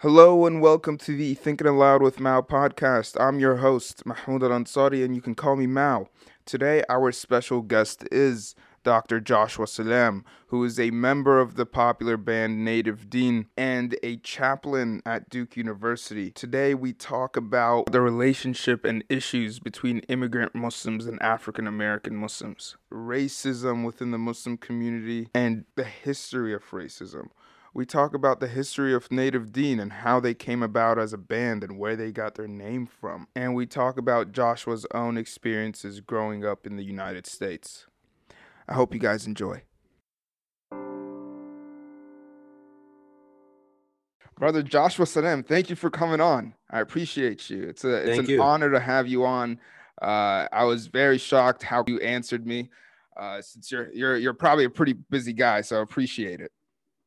Hello and welcome to the Thinking Aloud with Mao podcast. I'm your host, Mahmoud Elansary, and you can call me Mao. Today, our special guest is Dr. Joshua Salaam, who is a member of the popular band Native Deen and a chaplain at Duke University. Today, we talk about the relationship and issues between immigrant Muslims and African American Muslims, racism within the Muslim community, and the history of racism. We talk about the history of Native Deen and how they came about as a band and where they got their name from. And we talk about Joshua's own experiences growing up in the United States. I hope you guys enjoy. Brother Joshua Salaam, thank you for coming on. I appreciate you. It's a it's Thank an you. honor to have you on. Uh, I was very shocked how you answered me. Uh, since you're you're you're probably a pretty busy guy, so I appreciate it.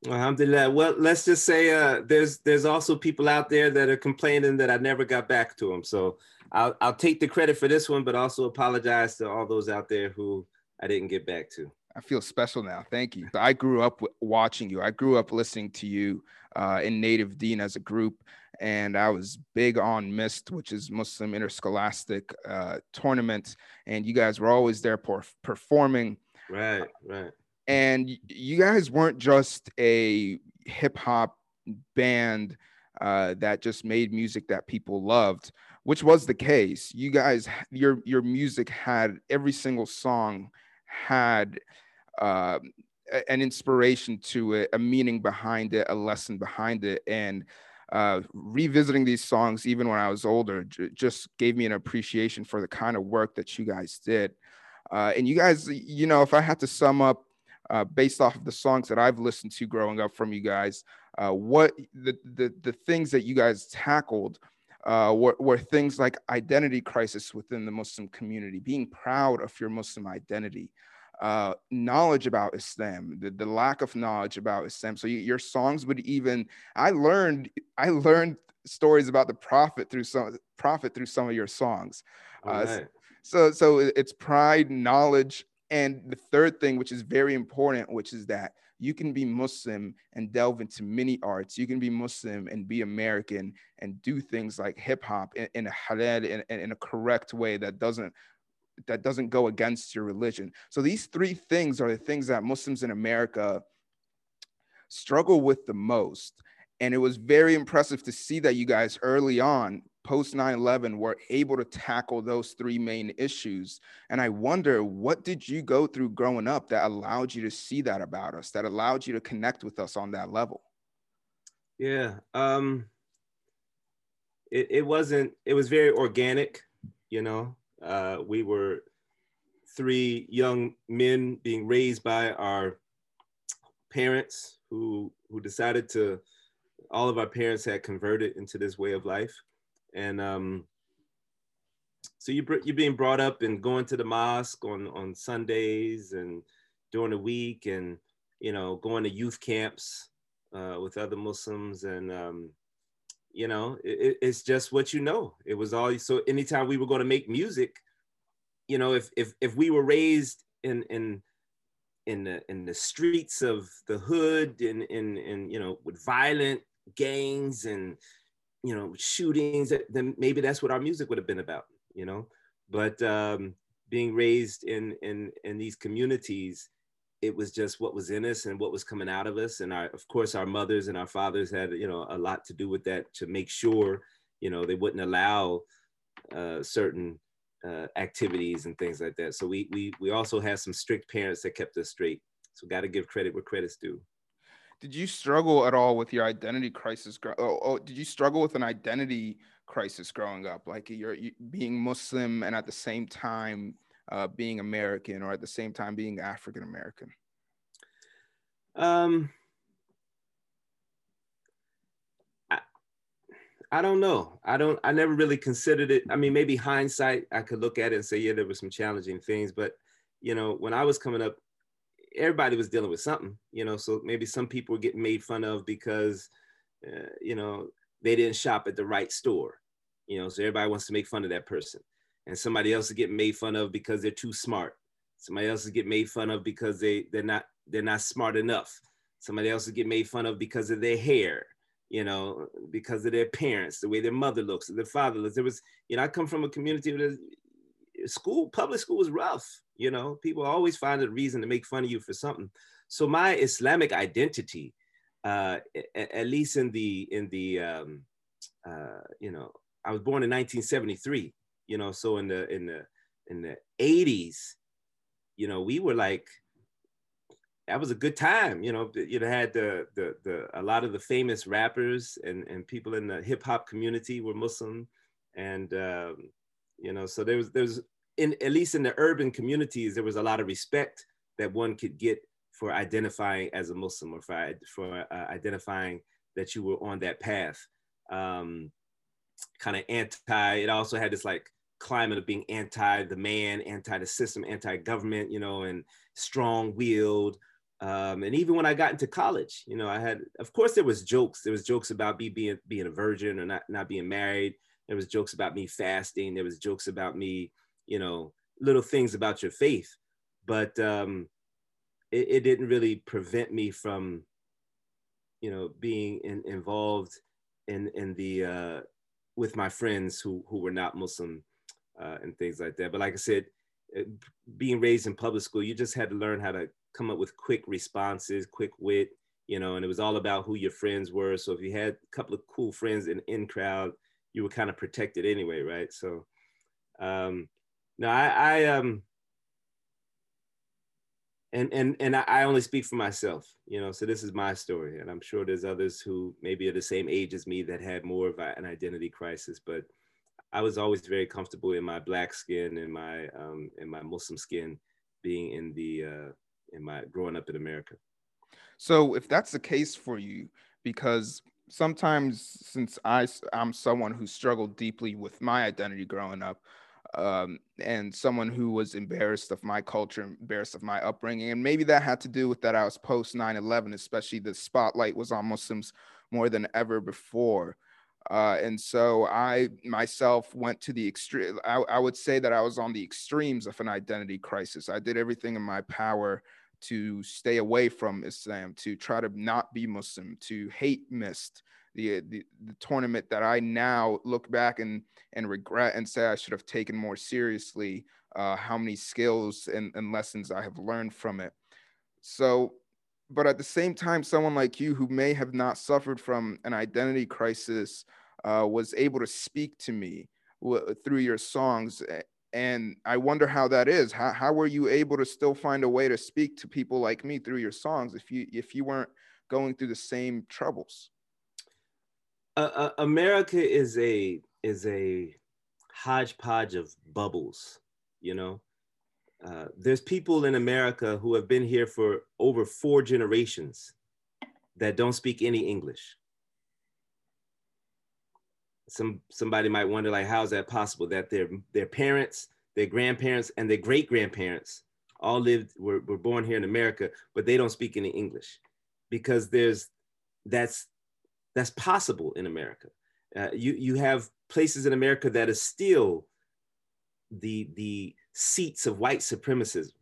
Alhamdulillah. Well, let's just say uh, there's there's also people out there that are complaining that I never got back to them. So I'll I'll take the credit for this one, but also apologize to all those out there who I didn't get back to. I feel special now. Thank you. I grew up watching you. I grew up listening to you uh, in Native Deen as a group, and I was big on MIST, which is Muslim Interscholastic uh, Tournament, and you guys were always there per- performing. Right, right. And you guys weren't just a hip hop band uh, that just made music that people loved, which was the case. You guys, your your music had every single song had uh, an inspiration to it, a meaning behind it, a lesson behind it, and uh, revisiting these songs, even when I was older, j- just gave me an appreciation for the kind of work that you guys did. Uh, and you guys, you know, if I had to sum up uh, based off of the songs that I've listened to growing up from you guys, uh, what the, the the things that you guys tackled uh, were, were things like identity crisis within the Muslim community, being proud of your Muslim identity, uh, knowledge about Islam, the, the lack of knowledge about Islam. So you, your songs would even, I learned, I learned stories about the Prophet through some Prophet through some of your songs. Uh, right. So so it- it's pride, knowledge, and the third thing, which is very important, which is that you can be Muslim and delve into many arts. You can be Muslim and be American and do things like hip hop in, in a halal in, in in a correct way that doesn't that doesn't go against your religion. So these three things are the things that Muslims in America struggle with the most. And it was very impressive to see that you guys early on, post 9 11, were able to tackle those three main issues. And I wonder, what did you go through growing up that allowed you to see that about us, that allowed you to connect with us on that level? Yeah. Um it, it wasn't it was very organic, you know. Uh we were three young men being raised by our parents who who decided to all of our parents had converted into this way of life and um so you you're being brought up and going to the mosque on on Sundays and during the week and you know going to youth camps uh, with other Muslims and um, you know it, it- it's just what you know. It was all so. Anytime we were going to make music, you know, if if if we were raised in in in the in the streets of the hood and in in you know with violent gangs and you know shootings, then maybe that's what our music would have been about. You know, but um, being raised in in in these communities it was just what was in us and what was coming out of us. And our of course our mothers and our fathers had you know a lot to do with that to make sure you know they wouldn't allow uh, certain uh, activities and things like that. So we we we also had some strict parents that kept us straight. So got to give credit where credit's due Did you struggle at all with your identity crisis? Oh, oh, did you struggle with an identity crisis growing up? Like you're you, being Muslim and at the same time uh, being American, or at the same time being African American? um I, I don't know. I don't. I never really considered it. I mean, maybe hindsight, I could look at it and say, yeah, there were some challenging things. But you know, when I was coming up, everybody was dealing with something. You know, so maybe some people were getting made fun of because, uh, you know, they didn't shop at the right store. You know, so everybody wants to make fun of that person, and somebody else is getting made fun of because they're too smart. Somebody else is getting made fun of because they they're not they're not smart enough. Somebody else is getting made fun of because of their hair you know, because of their parents, the way their mother looks, their father looks. There was, you know, I come from a community where school, public school was rough. You know, people always find a reason to make fun of you for something. So my Islamic identity, uh, at least in the in the um, uh, you know, I was born in 1973. You know, so in the in the in the 80s, you know, we were like that was a good time. You know, you had the, the, the, a lot of the famous rappers and, and people in the hip hop community were Muslim. And, um, you know, so there was, there was in, at least in the urban communities, there was a lot of respect that one could get for identifying as a Muslim or for, for uh, identifying that you were on that path. Um, kind of anti, it also had this like climate of being anti the man, anti the system, anti government, you know, and strong willed, um, and even when I got into college, you know, I had, of course, there was jokes. There was jokes about me being being a virgin or not not being married. There was jokes about me fasting. There was jokes about me, you know, little things about your faith. But um, it, it didn't really prevent me from, you know, being in, involved in in the uh, with my friends who who were not Muslim uh, and things like that. But like I said, being raised in public school, you just had to learn how to come up with quick responses, quick wit, you know, and it was all about who your friends were. So if you had a couple of cool friends in in crowd, you were kind of protected anyway, right? So um no, I, I um and and and I only speak for myself, you know. So this is my story, and I'm sure there's others who maybe are the same age as me that had more of an identity crisis. But I was always very comfortable in my black skin and my um, in my Muslim skin, being in the uh, in my growing up in America. So if that's the case for you, because sometimes since I I'm someone who struggled deeply with my identity growing up, um, and someone who was embarrassed of my culture, embarrassed of my upbringing, and maybe that had to do with that I was post 9/11, especially the spotlight was on Muslims more than ever before. Uh, and so I myself went to the extreme. I, I, would say that I was on the extremes of an identity crisis. I did everything in my power to stay away from Islam, to try to not be Muslim, to hate MIST the, the, the tournament that I now look back and and regret and say I should have taken more seriously. Uh, how many skills and, and lessons I have learned from it. So, but at the same time, someone like you who may have not suffered from an identity crisis uh, was able to speak to me w- through your songs and i wonder how that is how, how were you able to still find a way to speak to people like me through your songs if you if you weren't going through the same troubles uh, america is a is a hodgepodge of bubbles you know? Uh, there's people in america who have been here for over four generations that don't speak any english. Some somebody might wonder like how is that possible that their their parents their grandparents and their great grandparents all lived were, were born here in america but they don't speak any english? Because there's that's that's possible in america uh, you you have places in america that are still the the seats of white supremacism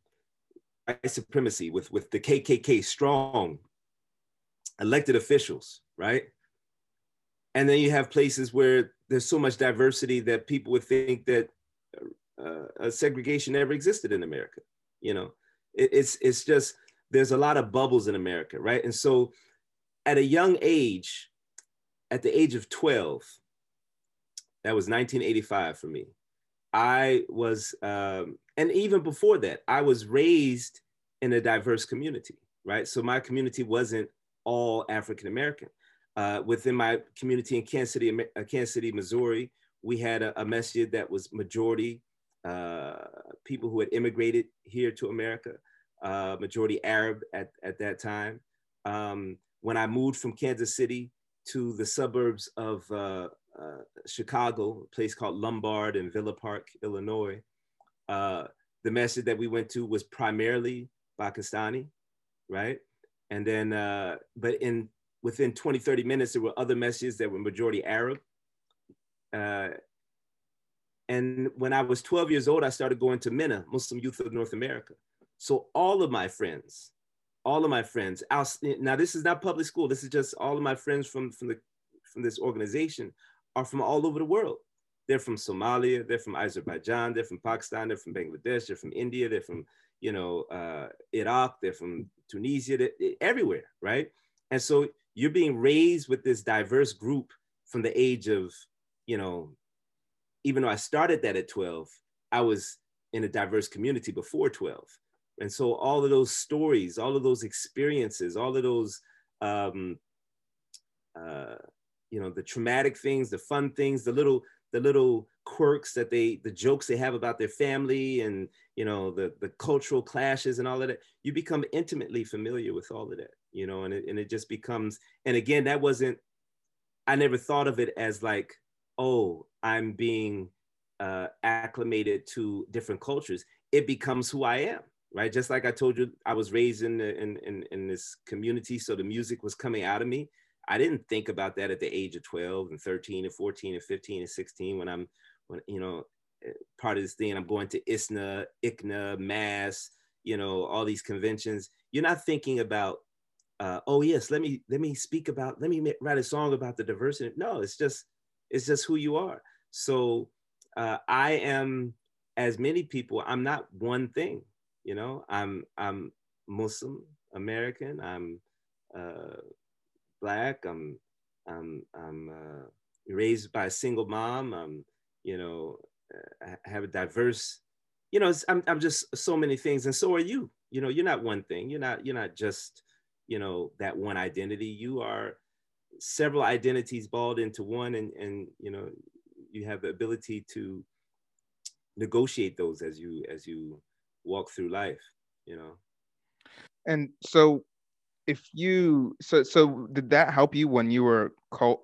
white supremacy with with the kkk strong elected officials right and then you have places where there's so much diversity that people would think that uh, segregation never existed in America. You know, it, it's it's just there's a lot of bubbles in America, right? And so, at a young age, at the age of 12, that was 1985 for me. I was, um, and even before that, I was raised in a diverse community, right? So my community wasn't all African American uh, within my community in Kansas City, uh, Kansas City, Missouri, we had a, a masjid that was majority uh, people who had immigrated here to America, uh, majority Arab at, at that time. Um, when I moved from Kansas City to the suburbs of uh, uh, Chicago, a place called Lombard in Villa Park, Illinois, the masjid that we went to was primarily Pakistani, right? And then, but in within 20, 30 minutes, there were other masjids that were majority Arab. Uh, and when I was 12 years old, I started going to MYNA, Muslim Youth of North America. So all of my friends, all of my friends, now this is not public school. This is just all of my friends from, from the from this organization are from all over the world. They're from Somalia, they're from Azerbaijan, they're from Pakistan, they're from Bangladesh, they're from India, they're from you know uh, Iraq, they're from Tunisia, they're, everywhere, right? And so you're being raised with this diverse group from the age of, you know, even though I started that at 12, I was in a diverse community before 12. And so all of those stories, all of those experiences, all of those, um, uh, you know, the traumatic things, the fun things, the little, the little quirks that they, the jokes they have about their family and, you know, the, the cultural clashes and all of that, you become intimately familiar with all of that, you know, and it, and it just becomes, and again, that wasn't, I never thought of it as like, oh, I'm being uh, acclimated to different cultures. It becomes who I am right? Just like I told you, I was raised in, in, in, in this community, so the music was coming out of me. I didn't think about that at the age of 12 and 13 and 14 and 15 and 16 when I'm, when, you know, eh, part of this thing, I'm going to ISNA, ICNA, MAS, you know, all these conventions. You're not thinking about, uh, oh yes, let me, let me speak about, let me write a song about the diversity. No, it's just, it's just who you are. So uh, I am, as many people, I'm not one thing. You know, I'm I'm Muslim American. I'm uh, black. I'm I'm I'm uh, raised by a single mom. I'm you know uh, I have a diverse. You know, I'm I'm just so many things, and so are you. You know, you're not one thing. You're not you're not just you know that one identity. You are several identities balled into one, and and you know you have the ability to negotiate those as you as you walk through life, you know. And so if you so so did that help you when you were cult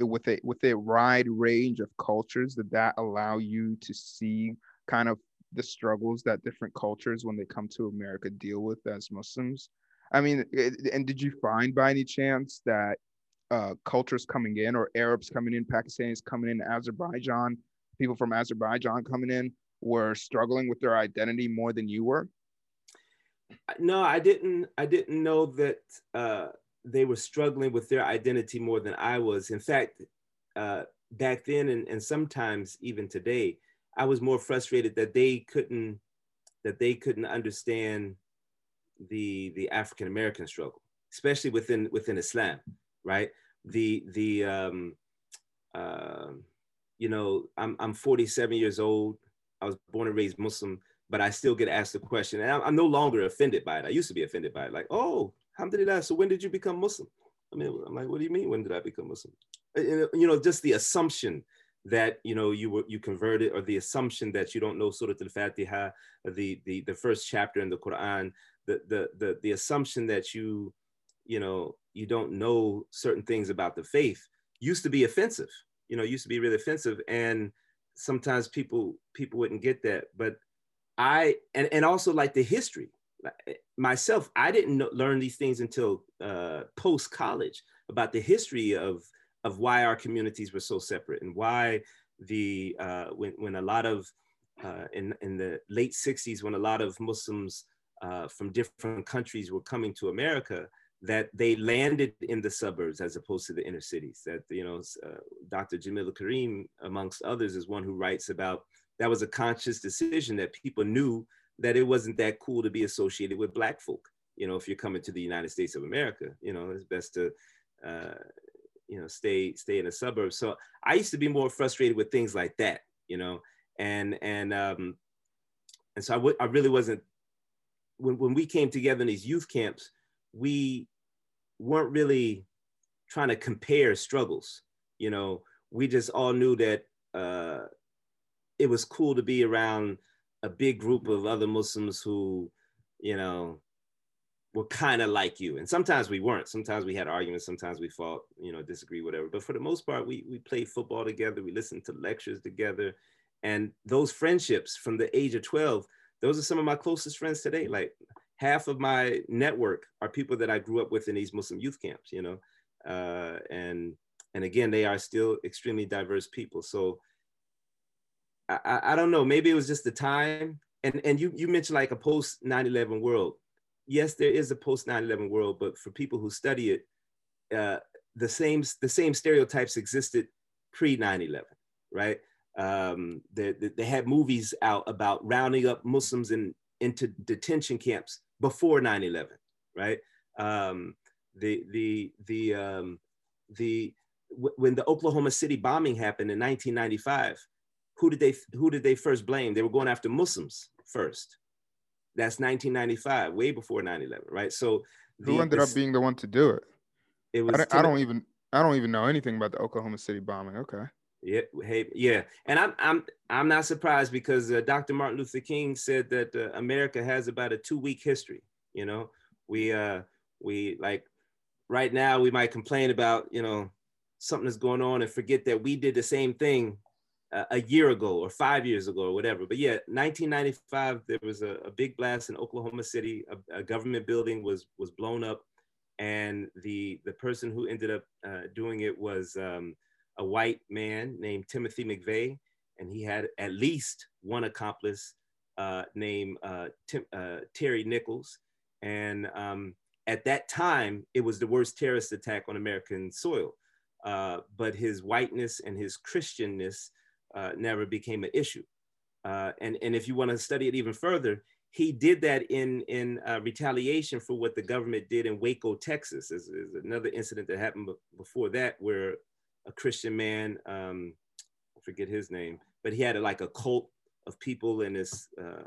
with a with a wide range of cultures did that allow you to see kind of the struggles that different cultures when they come to america deal with as muslims i mean and did you find by any chance that uh, cultures coming in or arabs coming in pakistanis coming in azerbaijan people from azerbaijan coming in were struggling with their identity more than you were? No, I didn't. I didn't know that uh, they were struggling with their identity more than I was. In fact, uh, back then and, and sometimes even today, I was more frustrated that they couldn't that they couldn't understand the the African American struggle, especially within within Islam, right? The the um, uh, you know, I'm I'm 47 years old. I was born and raised Muslim, but I still get asked the question, and I'm, I'm, no longer offended by it. I used to be offended by it, like, oh, alhamdulillah, so when did you become Muslim? I mean, I'm like, what do you mean? When did I become Muslim? And, uh, you know, just the assumption that you know you were you converted, or the assumption that you don't know Surah Al-Fatiha, the the the first chapter in the Quran, the the the the assumption that you you know you don't know certain things about the faith used to be offensive. You know, used to be really offensive, and sometimes people people wouldn't get that but i and, and also like the history. Myself i didn't know, learn these things until uh, post college about the history of of why our communities were so separate and why the uh, when, when a lot of uh, in in the late 60s when a lot of muslims uh, from different countries were coming to america that they landed in the suburbs as opposed to the inner cities. That, you know, uh, Dr. Jamillah Karim, amongst others, is one who writes about that was a conscious decision that people knew that it wasn't that cool to be associated with Black folk. You know, if you're coming to the United States of America, you know, it's best to, uh, you know, stay stay in the suburbs. So I used to be more frustrated with things like that, you know, and and um, and so I, I really wasn't when when we came together in these youth camps, we weren't really trying to compare struggles. You know, we just all knew that uh, it was cool to be around a big group of other Muslims who, you know, were kind of like you. And sometimes we weren't. Sometimes we had arguments. Sometimes we fought, you know, disagree, whatever. But for the most part, we we played football together. We listened to lectures together, and those friendships from the age of twelve, those are some of my closest friends today. Like half of my network are people that I grew up with in these Muslim youth camps, you know, uh, and and again, they are still extremely diverse people. So I, I, don't know, maybe it was just the time. And and you you mentioned like a post 9/11 world. Yes, there is a post 9/11 world, but for people who study it, uh, the same the same stereotypes existed pre 9/11, right? Um, they, they had movies out about rounding up Muslims in into detention camps before 9/11, right? Um, the the the um, the when the Oklahoma City bombing happened in 1995, who did they who did they first blame? They were going after Muslims first. That's 1995, way before 9/11, right? So the, who ended this, up being the one to do it? It was. I don't, I don't, even I don't even know anything about the Oklahoma City bombing. Okay. Yeah, hey, yeah, and I'm I'm I'm not surprised because uh, Dr. Martin Luther King said that uh, America has about a two week history. You know, we uh we like right now we might complain about you know something that's going on and forget that we did the same thing uh, a year ago or five years ago or whatever. But yeah, 1995 there was a, a big blast in Oklahoma City. A, a, government building was was blown up, and the the person who ended up uh, doing it was um, a white man named Timothy McVeigh, and he had at least one accomplice uh, named uh, Tim, uh, Terry Nichols. And um, at that time, it was the worst terrorist attack on American soil. Uh, but his whiteness and his Christianness uh, never became an issue. Uh, and, and if you want to study it even further, he did that in, in retaliation for what the government did in Waco, Texas. There's, another incident that happened before that where a Christian man, um, I forget his name, but he had a, like a cult of people in this uh,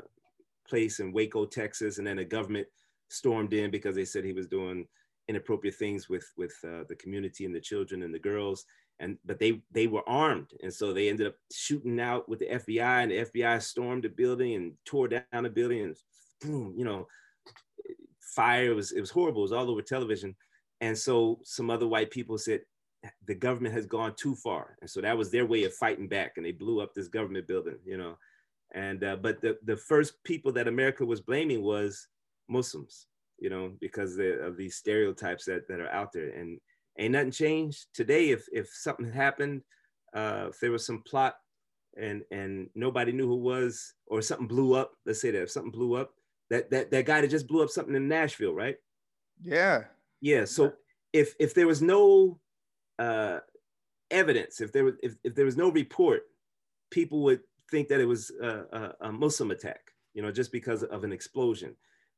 place in Waco, Texas, and then the government stormed in because they said he was doing inappropriate things with with uh, the community and the children and the girls. And but they they were armed. And so they ended up shooting out with the FBI and the FBI stormed the building and tore down the building and boom you know fire it was it was horrible. It was all over television. And so some other white people said the government has gone too far. And so that was their way of fighting back and they blew up this government building you know. And uh, but the, the first people that america was blaming was muslims you know because of these stereotypes that, that are out there. And ain't nothing changed today if if something happened uh, if there was some plot and and nobody knew who was or something blew up let's say that if something blew up that that that guy that just blew up something in nashville right? Yeah. Yeah so if if there was no uh, evidence, if there was if, if there was no report, people would think that it was a, a, a Muslim attack. You know, just because of an explosion.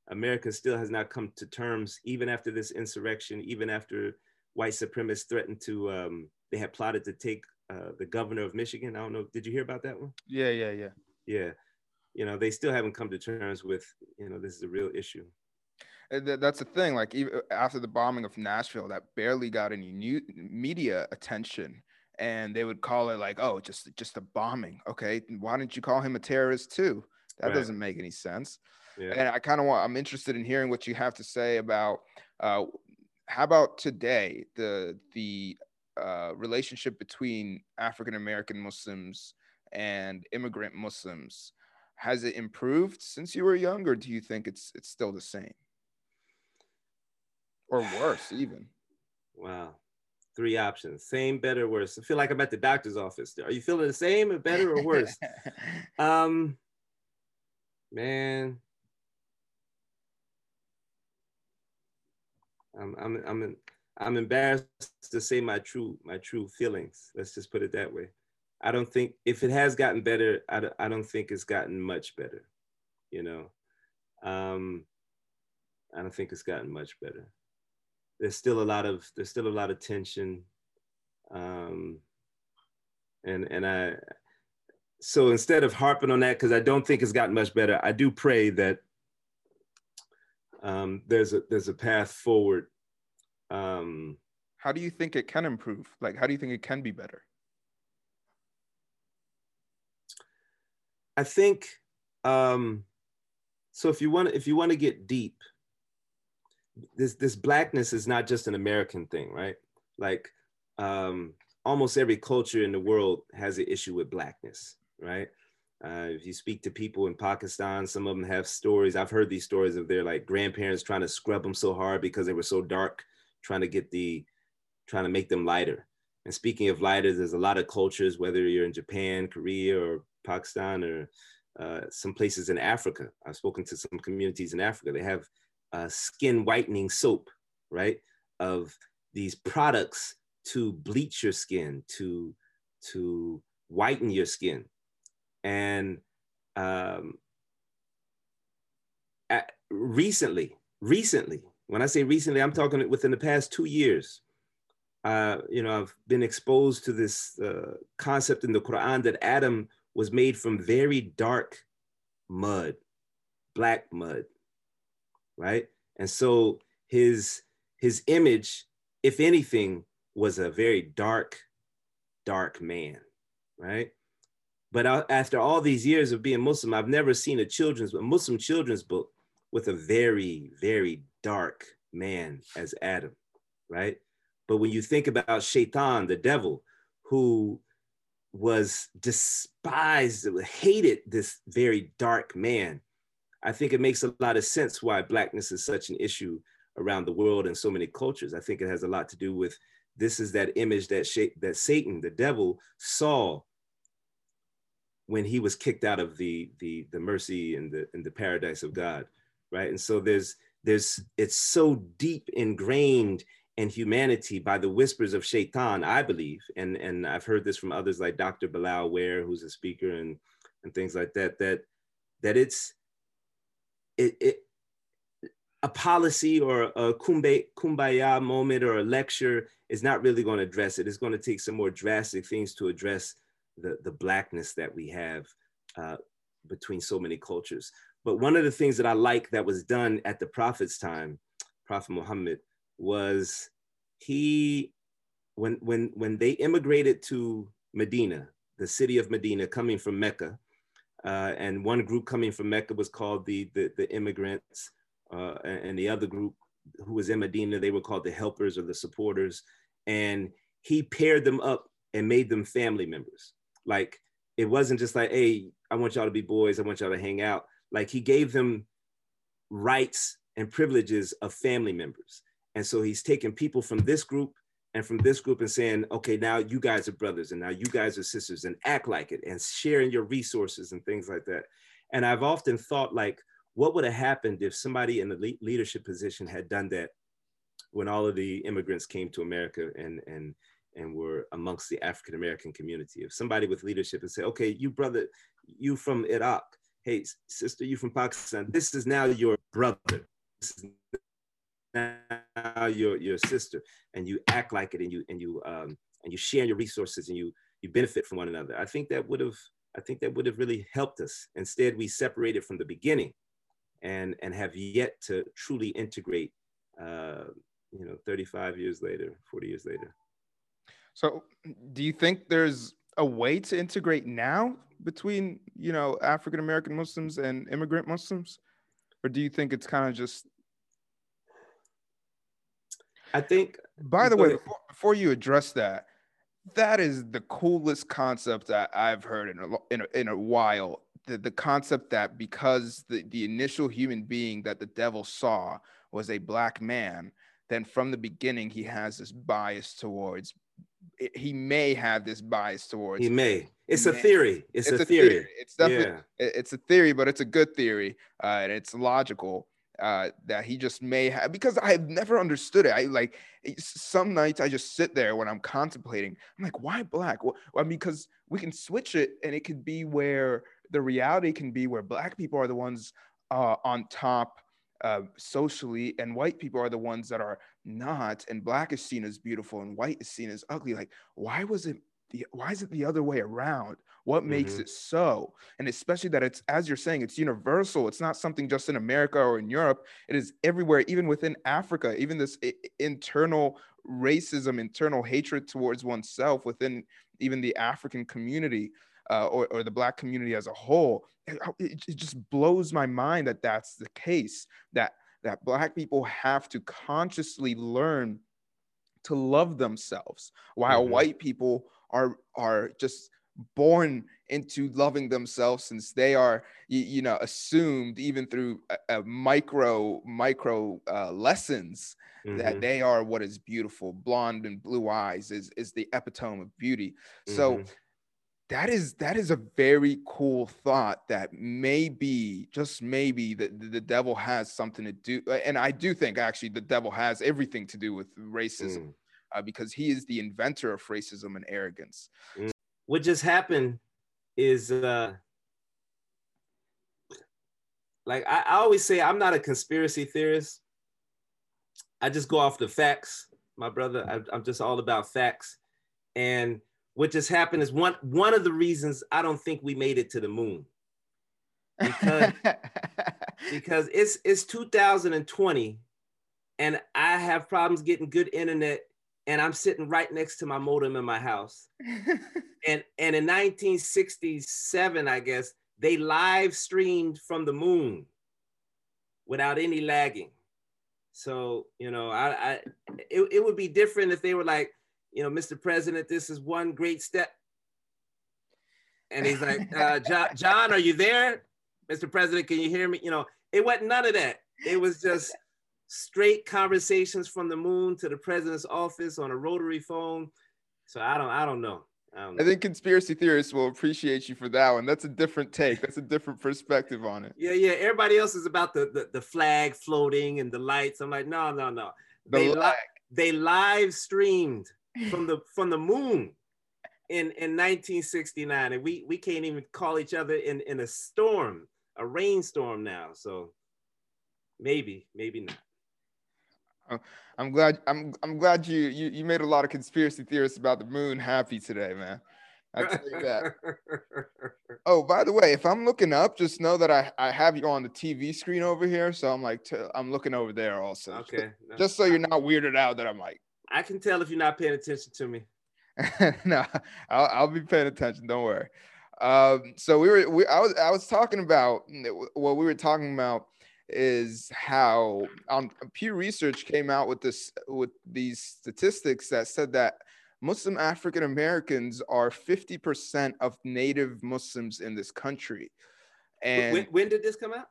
America still has not come to terms, even after this insurrection, even after white supremacists threatened to, um, they had plotted to take uh, the governor of Michigan. I don't know. Did you hear about that one? Yeah, yeah, yeah. Yeah. You know, they still haven't come to terms with, you know, this is a real issue that's the thing. Like even after the bombing of Nashville, that barely got any new media attention, and they would call it like, "Oh, just just a bombing." Okay, why didn't you call him a terrorist too? That right. doesn't make any sense. Yeah. And I kind of want. I'm interested in hearing what you have to say about. Uh, how about today? The the uh, relationship between African American Muslims and immigrant Muslims has it improved since you were young, or do you think it's it's still the same? Or worse even. Wow. Three options. Same, better, worse. I feel like I'm at the doctor's office. Are you feeling the same or better or worse? um man. I'm I'm I'm I'm embarrassed to say my true my true feelings. Let's just put it that way. I don't think if it has gotten better, I don't, I don't think it's gotten much better. You know, um, I don't think it's gotten much better there's still a lot of there's still a lot of tension. Um, and and i so instead of harping on that because i don't think it's gotten much better i do pray that um, there's a there's a path forward. Um, how do you think it can improve? Like how do you think it can be better? I think um, so if you want if you want to get deep this this blackness is not just an American thing, right? Like um, almost every culture in the world has an issue with blackness, right? Uh, if you speak to people in Pakistan, some of them have stories. I've heard these stories of their like grandparents trying to scrub them so hard because they were so dark, trying to get the, trying to make them lighter. And speaking of lighter, there's a lot of cultures, whether you're in Japan, Korea, or Pakistan, or uh, some places in Africa. I've spoken to some communities in Africa. They have uh, skin whitening soap, right? Of these products to bleach your skin, to to whiten your skin, and um, at, recently, recently, when I say recently, I'm talking within the past two years. Uh, you know, I've been exposed to this uh, concept in the Quran that Adam was made from very dark mud, black mud, right? And so his his image, if anything, was a very dark, dark man, right? But after all these years of being Muslim, I've never seen a children's a Muslim children's book with a very, very dark man as Adam, right? But when you think about Shaitan, the devil, who was despised, hated this very dark man, I think it makes a lot of sense why blackness is such an issue around the world and so many cultures. I think it has a lot to do with this is that image that shape, that Satan, the devil, saw when he was kicked out of the the the mercy and the in the paradise of God, right? And so there's there's it's so deep ingrained in humanity by the whispers of Shaitan, I believe, and and I've heard this from others like Dr. Bilal Ware, who's a speaker and and things like that, that that it's it, it a policy or a kumbaya moment or a lecture is not really going to address it. It's going to take some more drastic things to address the, the blackness that we have uh, between so many cultures. But one of the things that I like that was done at the Prophet's time, Prophet Muhammad, was he, when, when, when they immigrated to Medina, the city of Medina, coming from Mecca, uh, and one group coming from Mecca was called the, the, the immigrants, uh, and the other group who was in Medina, they were called the helpers or the supporters. And he paired them up and made them family members. Like it wasn't just like, hey, I want y'all to be boys, I want y'all to hang out. Like he gave them rights and privileges of family members. And so he's taking people from this group and from this group and saying, okay, now you guys are brothers and now you guys are sisters and act like it and sharing your resources and things like that. And I've often thought like, what would have happened if somebody in the leadership position had done that when all of the immigrants came to America and and and were amongst the African American community? If somebody with leadership and say, okay, you brother, you from Iraq, hey sister, you from Pakistan, this is now your brother. This is now your your sister, and you act like it, and you and you um, and you share your resources, and you you benefit from one another. I think that would have I think that would have really helped us. Instead, we separated from the beginning, and and have yet to truly integrate. Uh, you know, 35 years later, 40 years later. So, do you think there's a way to integrate now between you know African American Muslims and immigrant Muslims, or do you think it's kind of just I think. By the way, before, before, you address that, that is the coolest concept that I've heard in a, in a, in a while. The, the concept that because the, the initial human being that the devil saw was a black man, then from the beginning he has this bias towards. He may have this bias towards. He may. It's a theory. It's, it's a, theory. theory. It's definitely yeah. it's a theory, but it's a good theory, uh, and it's logical uh, that he just may have because I've never understood it. I like some nights I just sit there when I'm contemplating. I'm like, why black? Well, I mean, because we can switch it, and it could be where the reality can be where black people are the ones uh, on top uh, socially, and white people are the ones that are not. And black is seen as beautiful, and white is seen as ugly. Like, why was it? The, why is it the other way around? What makes mm-hmm. it so? And especially that it's, as you're saying, it's universal. It's not something just in America or in Europe. It is everywhere, even within Africa, even this I- internal racism, internal hatred towards oneself within even the African community. Uh, or, or the black community as a whole it, it just blows my mind that that's the case that that black people have to consciously learn to love themselves while mm-hmm. white people are are just born into loving themselves since they are you, you know assumed even through a, a micro micro uh, lessons mm-hmm. that they are what is beautiful blonde and blue eyes is is the epitome of beauty mm-hmm. so that is that is a very cool thought that maybe just maybe the, the devil has something to do and i do think actually the devil has everything to do with racism mm. uh, because he is the inventor of racism and arrogance. What just happened is uh, like I, I always say, I'm not a conspiracy theorist. I just go off the facts, my brother. I, I'm just all about facts. And what just happened is one one of the reasons I don't think we made it to the moon. Because, because it's it's 2020 and I have problems getting good internet and I'm sitting right next to my modem in my house. and and in 1967, I guess, they live streamed from the moon without any lagging. So, you know, I, I it, it would be different if they were like, you know, Mr. President, this is one great step. And he's like, uh, John, John, are you there? Mr. President, can you hear me? You know, it wasn't none of that. It was just straight conversations from the moon to the president's office on a rotary phone. So I don't, I don't know. I, don't I think conspiracy theorists will appreciate you for that one. That's a different take. That's a different perspective on it. Yeah, yeah. Everybody else is about the the, the flag floating and the lights. I'm like, no, no, no. The they li- they live streamed from the from the moon in in 1969 and we we can't even call each other in in a storm a rainstorm now so maybe maybe not I'm glad I'm I'm glad you, you you made a lot of conspiracy theorists about the moon happy today, man. I tell you that. oh, by the way, if I'm looking up, just know that I, I have you on the TV screen over here, so I'm like i I'm looking over there also. Okay. Just, just so you're not weirded out that I'm like. I can tell if you're not paying attention to me. no, I'll, I'll be paying attention. Don't worry. Um, so we were, we, I was, I was talking about what we were talking about is how um, Pew Research came out with this with these statistics that said that Muslim African Americans are 50% of native Muslims in this country. And when, when did this come out?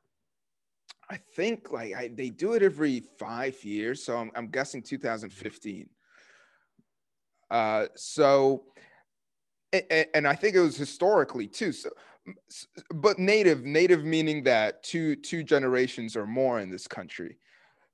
I think like I, they do it every five years, so I'm, I'm guessing 2015. Uh, so, and, and I think it was historically too. So, but native, native meaning that two two generations or more in this country.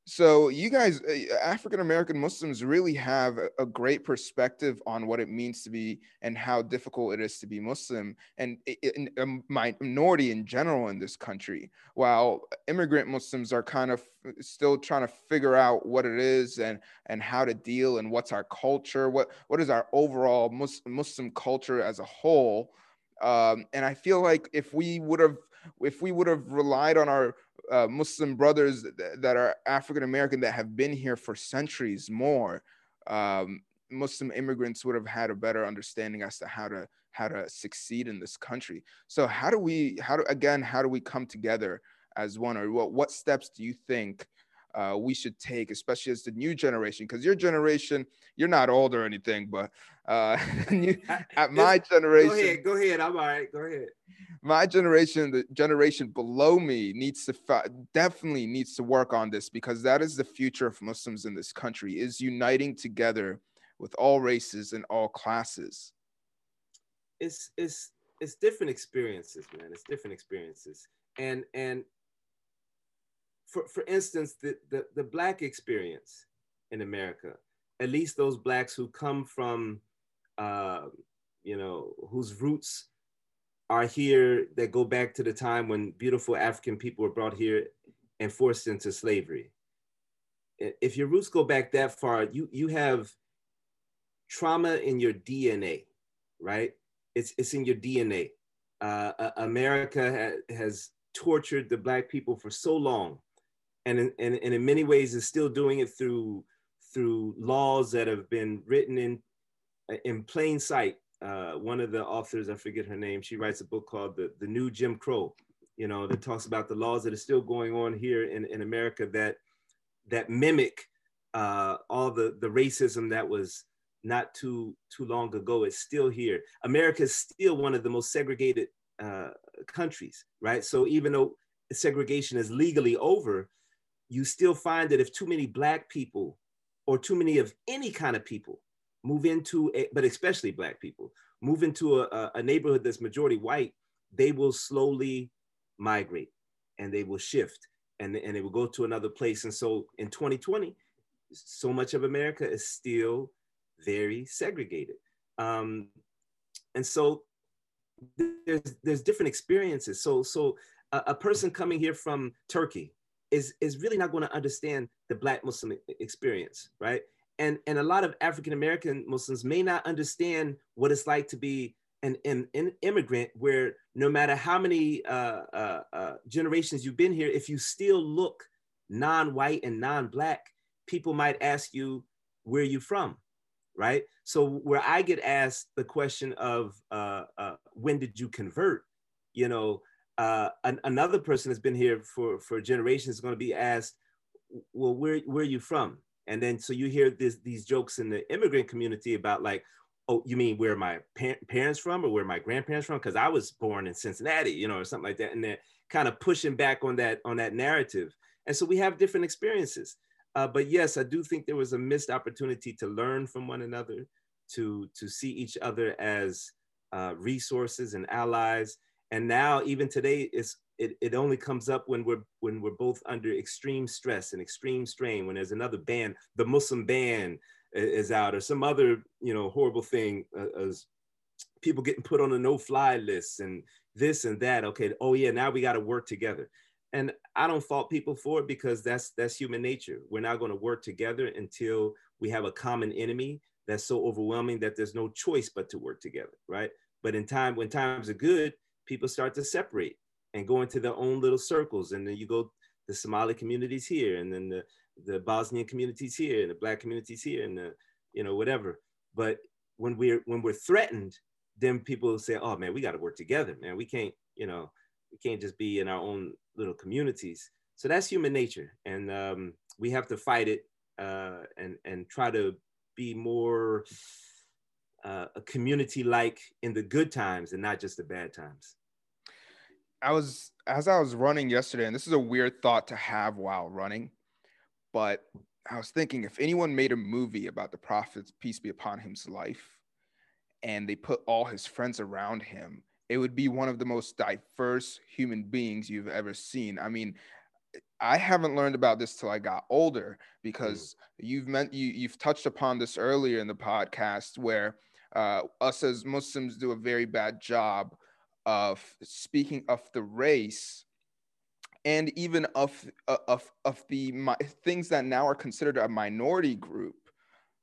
So you guys, uh, African American Muslims, really have a, great perspective on what it means to be and how difficult it is to be Muslim and a minority in general in this country. While immigrant Muslims are kind of still trying to figure out what it is and and how to deal and what's our culture, what what is our overall Muslim culture as a whole. Um, and I feel like if we would have if we would have relied on our uh, Muslim brothers that, that are African American that have been here for centuries more, um, Muslim immigrants would have had a better understanding as to how to how to succeed in this country. So how do we how do again how do we come together as one or what what steps do you think uh, we should take, especially as the new generation? Because your generation, you're not old or anything, but uh, you, at my generation, go ahead, go ahead. I'm all right. Go ahead my generation, the generation below me, needs to definitely needs to work on this because that is the future of Muslims in this country is uniting together with all races and all classes. It's it's it's different experiences, man. It's different experiences, and and for for instance, the the, the black experience in America, at least those blacks who come from, uh, you know, whose roots are here that go back to the time when beautiful African people were brought here and forced into slavery. If your roots go back that far, you, you have trauma in your DNA, right? It's, it's in your DNA. Uh, America ha- has tortured the Black people for so long. And in, and, and in many ways is still doing it through, through laws that have been written in, in plain sight uh, one of the authors, I forget her name, she writes a book called The, the New Jim Crow, you know, that talks about the laws that are still going on here in, in America that, that mimic uh, all the, the racism that was not too, too long ago. It's still here. America is still one of the most segregated uh, countries, right? So even though segregation is legally over, you still find that if too many Black people or too many of any kind of people move into a, but especially black people move into a, a neighborhood that's majority white they will slowly migrate and they will shift and, and they will go to another place and so in 2020 so much of america is still very segregated. Um, and so there's there's different experiences. So so a, a person coming here from Turkey is is really not going to understand the Black Muslim experience, right? And and a lot of African American Muslims may not understand what it's like to be an, an, an immigrant, where no matter how many uh, uh, uh, generations you've been here, if you still look non-white and non-black, people might ask you where you from right? So where I get asked the question of uh, uh, when did you convert, you know, uh, an, another person that's been here for for generations is going to be asked, well, where where are you from? And then so you hear this, these jokes in the immigrant community about like, oh, you mean where are my pa- parents from or where my grandparents from? Because I was born in Cincinnati, you know, or something like that, and they're kind of pushing back on that on that narrative. And so we have different experiences. Uh, but yes, I do think there was a missed opportunity to learn from one another, to to see each other as uh, resources and allies. And now, even today, it's it, it only comes up when we're when we're both under extreme stress and extreme strain. When there's another ban, the Muslim ban is out, or some other you know horrible thing uh, as people getting put on a no-fly list and this and that. Okay, oh yeah, now we got to work together and I don't fault people for it because that's that's human nature. We're not going to work together until we have a common enemy that's so overwhelming that there's no choice but to work together, right? But in time when times are good, people start to separate and go into their own little circles, and then you go the Somali communities here, and then the the Bosnian communities here, and the Black communities here, and the you know whatever. But when we're when we're threatened, then people say, "Oh man, we got to work together, man. We can't, you know." we can't just be in our own little communities. So that's human nature, and um, we have to fight it uh, and and try to be more uh, a community like in the good times and not just the bad times. I was as I was running yesterday, and this is a weird thought to have while running, but I was thinking if anyone made a movie about the prophet's peace be upon him's life, and they put all his friends around him it would be one of the most diverse human beings you've ever seen. I mean, I haven't learned about this till I got older because mm. you've meant you you've touched upon this earlier in the podcast where uh, us as Muslims do a very bad job of speaking of the race and even of uh, of of the things that now are considered a minority group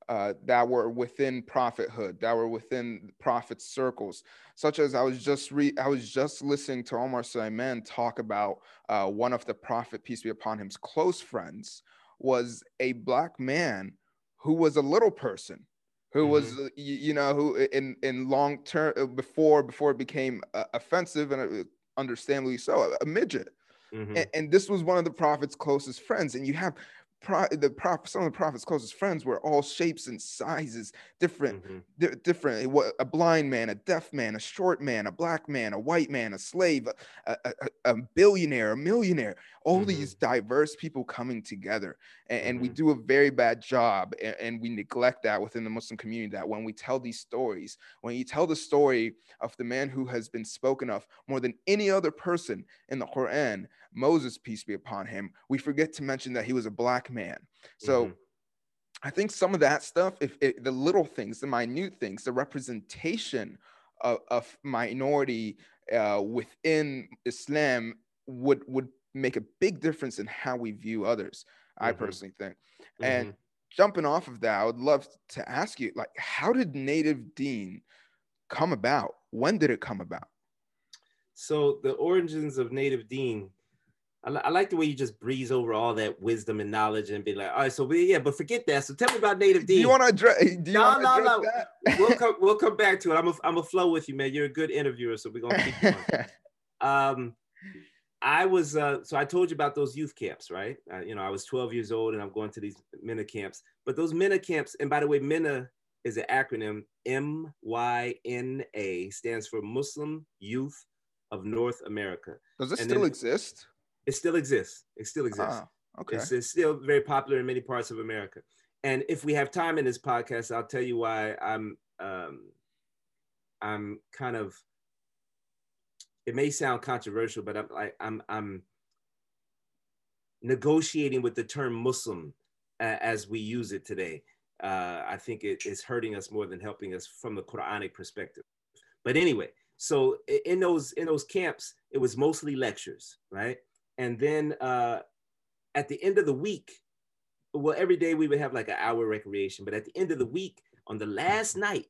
uh, that were within prophethood, that were within prophet circles, such as I was just re- I was just listening to Omar Suleiman talk about uh, one of the prophet peace be upon him's close friends was a black man who was a little person who mm-hmm. was you, you, know who in in long term uh, before before it became uh, offensive and uh, understandably so a midget mm-hmm. and, and, this was one of the prophet's closest friends and you have pro- the prop some of the prophet's closest friends were all shapes and sizes, different, mm-hmm. di- different. What a blind man, a deaf man, a short man, a black man, a white man, a slave, a, a, a billionaire, a millionaire. All mm-hmm. these diverse people coming together, and, and mm-hmm. we do a very bad job, and, and we neglect that within the Muslim community. That when we tell these stories, when you tell the story of the man who has been spoken of more than any other person in the Quran, Moses, peace be upon him, we forget to mention that he was a black man. So mm-hmm. I think some of that stuff, if, if, the little things, the minute things, the representation of, of minority uh, within Islam would would make a big difference in how we view others. Mm-hmm. I personally think. Mm-hmm. And jumping off of that, I would love to ask you, like, how did Native Deen come about? When did it come about? So the origins of Native Deen. I, I, like the way you just breeze over all that wisdom and knowledge and be like, all right, so we, yeah, but forget that. So tell me about Native Deen. Do you want to address? Do you no, no, no. That? we'll come. We'll come back to it. I'm a, I'm a flow with you, man. You're a good interviewer, so we're gonna keep going. um, I was uh, so I told you about those youth camps, right? Uh, you know, I was 12 years old and I'm going to these MYNA camps. But those MYNA camps, and by the way, MYNA is an acronym. M Y N A stands for Muslim Youth of North America. Does this and still exist? It still exists. It still exists. Ah, okay. It's, it's, still very popular in many parts of America. And if we have time in this podcast, I'll tell you why I'm um, I'm kind of. It may sound controversial, but I'm like I'm I'm negotiating with the term Muslim uh, as we use it today. uh, I think it is hurting us more than helping us from the Quranic perspective. But anyway, so in those in those camps, it was mostly lectures, right? And then uh, at the end of the week, well, every day we would have like an hour recreation, but at the end of the week, on the last night,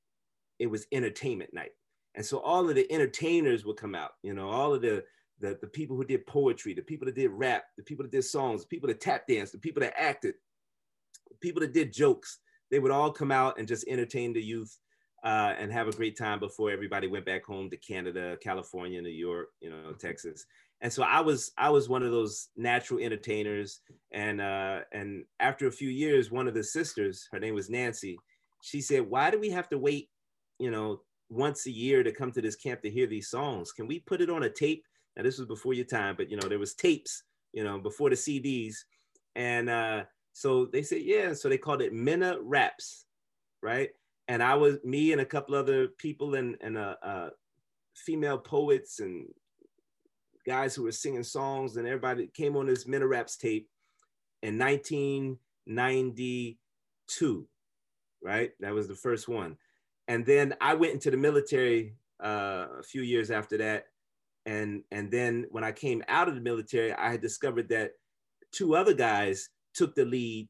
it was entertainment night. And so all of the entertainers would come out, you know, all of the, the, the people who did poetry, the people that did rap, the people that did songs, the people that tap danced, the people that acted, the people that did jokes, they would all come out and just entertain the youth uh, and have a great time before everybody went back home to Canada, California, New York, you know, Texas. And so I was I was one of those natural entertainers. And uh, and after a few years, one of the sisters, her name was Nancy, she said, "Why do we have to wait, you know, once a year to come to this camp to hear these songs? Can we put it on a tape?" Now this was before your time, but you know there was tapes, you know, before the CDs, and uh, so they said, "Yeah." So they called it MYNA Raps, right? and I was me and a couple other people and and uh, uh, female poets and guys who were singing songs and everybody came on this MYNA Raps tape in 1992, right? That was the first one, and then I went into the military uh, a few years after that, and and then when I came out of the military, I had discovered that two other guys took the lead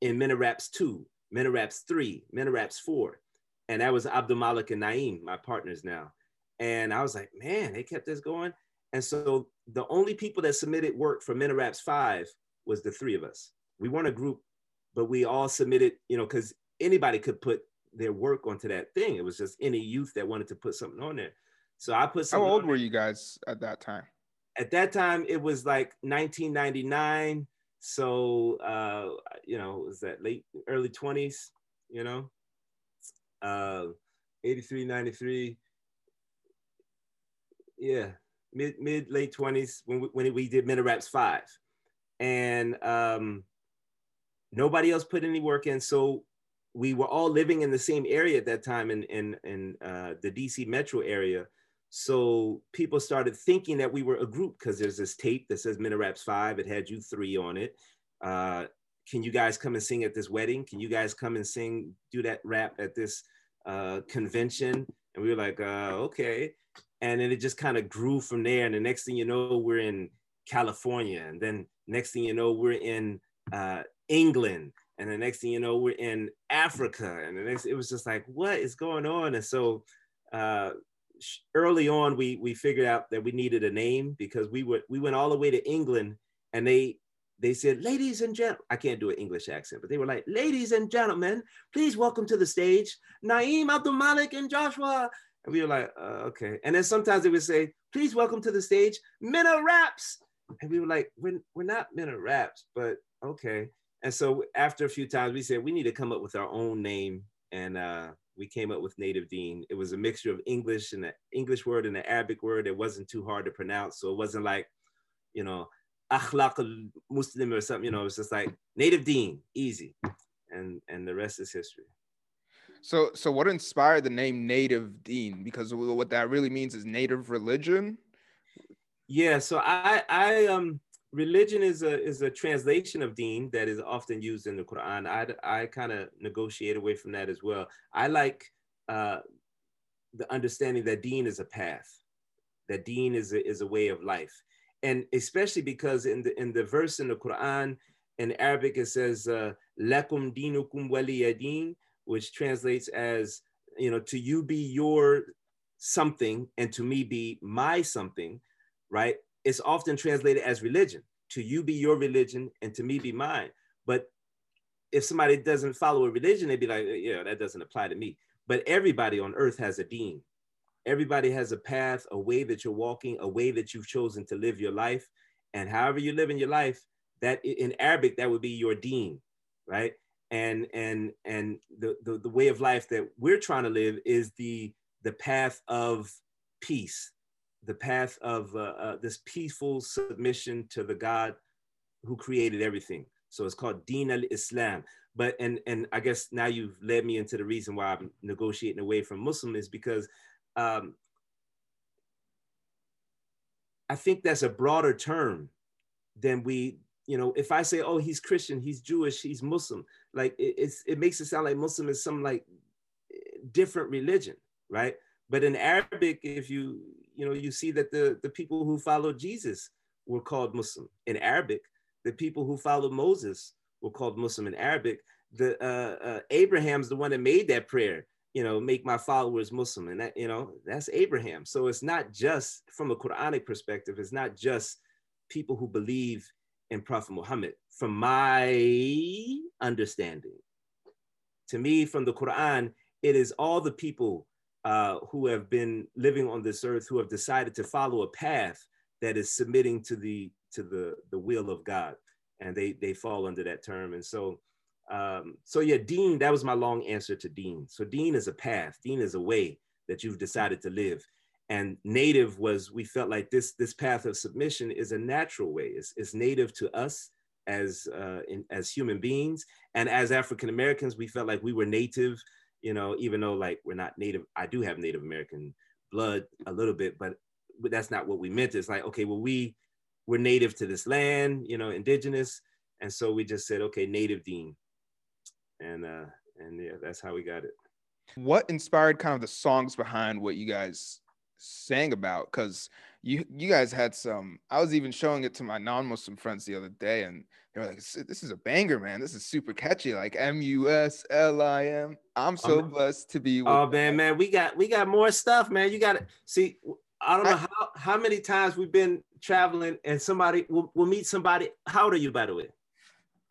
in MYNA Raps 2 MYNA Raps 3, MYNA Raps 4. And that was Abdul Malik and Naeem, my partners now. And I was like, man, they kept this going. And so the only people that submitted work for MYNA Raps 5 was the three of us. We weren't a group, but we all submitted, you know, because anybody could put their work onto that thing. It was just any youth that wanted to put something on there. So I put some How old were you guys at that time? At that time, it was like 1999. So uh, you know, was that late early 20s, you know? Uh 83, 93. Yeah, mid mid late 20s when we, when we did MYNA Raps 5. And um nobody else put any work in. So we were all living in the same area at that time in in, in uh, the DC metro area. So people started thinking that we were a group because there's this tape that says MYNA Raps 5. It had you three on it. Uh, can you guys come and sing at this wedding? Can you guys come and sing, do that rap at this uh, convention? And we were like, uh, okay. And then it just kind of grew from there. And the next thing you know, we're in California. And then next thing you know, we're in uh, England. And the next thing you know, we're in Africa. And the next, it was just like, what is going on? And so uh, early on we we figured out that we needed a name because we were we went all the way to England and they they said, ladies and gentlemen, I can't do an English accent, but they were like, ladies and gentlemen, please welcome to the stage, Naeem Abdul Malik and Joshua. And we were like, uh, okay. And then sometimes they would say, please welcome to the stage, MYNA Raps. And we were like, we're, we're not MYNA Raps, but okay. And so after a few times, we said, we need to come up with our own name. And uh, we came up with native Deen. It was a mixture of English and an English word and an Arabic word. It wasn't too hard to pronounce. So it wasn't like, you know, akhlaq muslim or something, you know, it's just like native Deen, easy. And and the rest is history. So so what inspired the name native Deen? Because what that really means is native religion. Yeah, so I I um religion is a is a translation of deen that is often used in the Quran. I I kind of negotiate away from that as well. I like uh, the understanding that deen is a path, that deen is a, is a way of life, and especially because in the in the verse in the Quran in Arabic it says uh, "lakum dinukum waliyadin," which translates as you know to you be your something and to me be my something, right? It's often translated as religion. To you be your religion, and to me be mine. But if somebody doesn't follow a religion, they'd be like, yeah, that doesn't apply to me. But everybody on earth has a deen. Everybody has a path, a way that you're walking, a way that you've chosen to live your life. And however you live in your life, that in Arabic, that would be your deen, right? And and and the, the, the way of life that we're trying to live is the the path of peace, the path of uh, uh, this peaceful submission to the God who created everything. So it's called Deen al Islam. But and and I guess now you've led me into the reason why I'm negotiating away from Muslim is because um, I think that's a broader term than we you know, if I say, oh, he's Christian, he's Jewish, he's Muslim, like it, it's it makes it sound like Muslim is some like different religion, right? But in Arabic, if you you know, you see that the the people who followed Jesus were called Muslim. In Arabic, the people who followed Moses were called Muslim. In Arabic, the uh, uh, Abraham's the one that made that prayer. You know, make my followers Muslim, and that you know that's Abraham. So it's not just from a Quranic perspective. It's not just people who believe in Prophet Muhammad. From my understanding, to me, from the Quran, it is all the people uh, who have been living on this earth who have decided to follow a path that is submitting to the to the the will of God, and they they fall under that term. And so, um, so yeah, Deen. That was my long answer to Deen. So Deen is a path. Deen is a way that you've decided to live. And native was we felt like this this path of submission is a natural way. It's, it's native to us as uh, in, as human beings, and as African Americans, we felt like we were native you know, even though like we're not Native, I do have Native American blood a little bit, but, that's not what we meant. It's like, okay, well, we we're native to this land, you know, indigenous. And so we just said, okay, native Deen. And uh and yeah, that's how we got it. What inspired kind of the songs behind what you guys sang about? Because you you guys had some. I was even showing it to my non-Muslim friends the other day, and they were like, "This is a banger, man. This is super catchy. Like M U S L I M. I'm so um, blessed to be." oh man, man, we got we got more stuff, man. You got to see. I don't know I, how how many times we've been traveling, and somebody will will meet somebody. How old are you, by the way?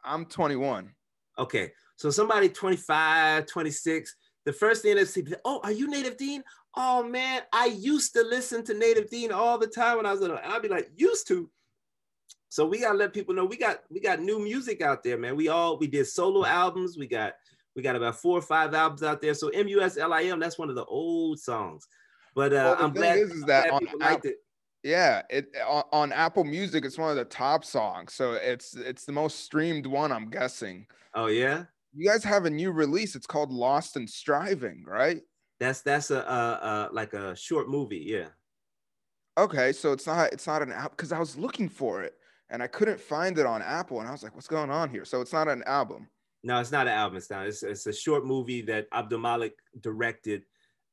I'm 21. Okay, so somebody 25, 26. The first thing they see, oh, are you Native Deen? Oh man, I used to listen to Native Deen all the time when I was little. And I'd be like, used to. So we gotta let people know we got we got new music out there, man. We all we did solo albums. We got we got about four or five albums out there. So M-U-S-L-I-M, that's one of the old songs. But uh, well, I'm glad, is, is that on liked it. Yeah, it on, on, Apple Music, it's one of the top songs. So it's it's the most streamed one, I'm guessing. Oh yeah. You guys have a new release. It's called Lost and Striving, right? That's that's a, a, a like a short movie, yeah. Okay, so it's not it's not an app because I was looking for it and I couldn't find it on Apple, and I was like, "What's going on here?" So it's not an album. No, it's not an album. It's not. It's, it's a short movie that Abdul Malik directed.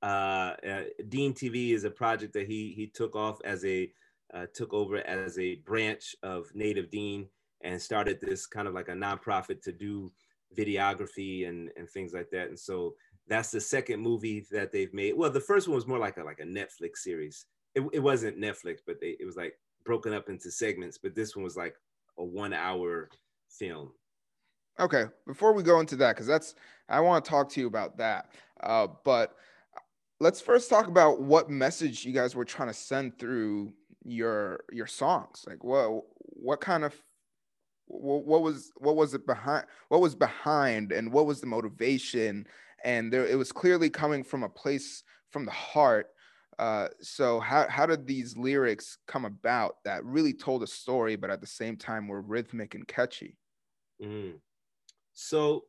Uh, uh, Deen TV is a project that he he took off as a uh, took over as a branch of Native Deen and started this kind of like a nonprofit to do videography and and things like that. And so that's the second movie that they've made. Well, the first one was more like a like a Netflix series. It, it wasn't Netflix, but they, it was like broken up into segments. But this one was like a one hour film. Okay, before we go into that, because that's I want to talk to you about that. Uh, but let's first talk about what message you guys were trying to send through your your songs. Like what what kind of what, was what was it behind what was behind and what was the motivation? And there it was clearly coming from a place from the heart. Uh, so how, how did these lyrics come about that really told a story but at the same time were rhythmic and catchy? Mm. so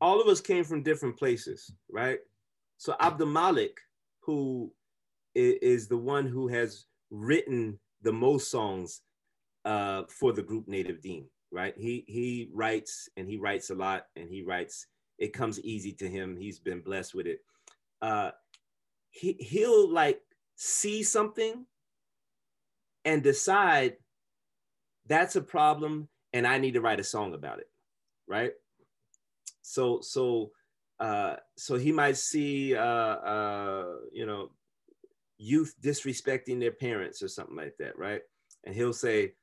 all of us came from different places right? So abdul who is the one who has written the most songs uh, for the group native deen right he he writes and he writes a lot and he writes it comes easy to him. He's been blessed with it. Uh, he, he'll like see something and decide that's a problem and I need to write a song about it, right? So so uh, so he might see uh, uh, you know youth disrespecting their parents or something like that, right? And he'll say,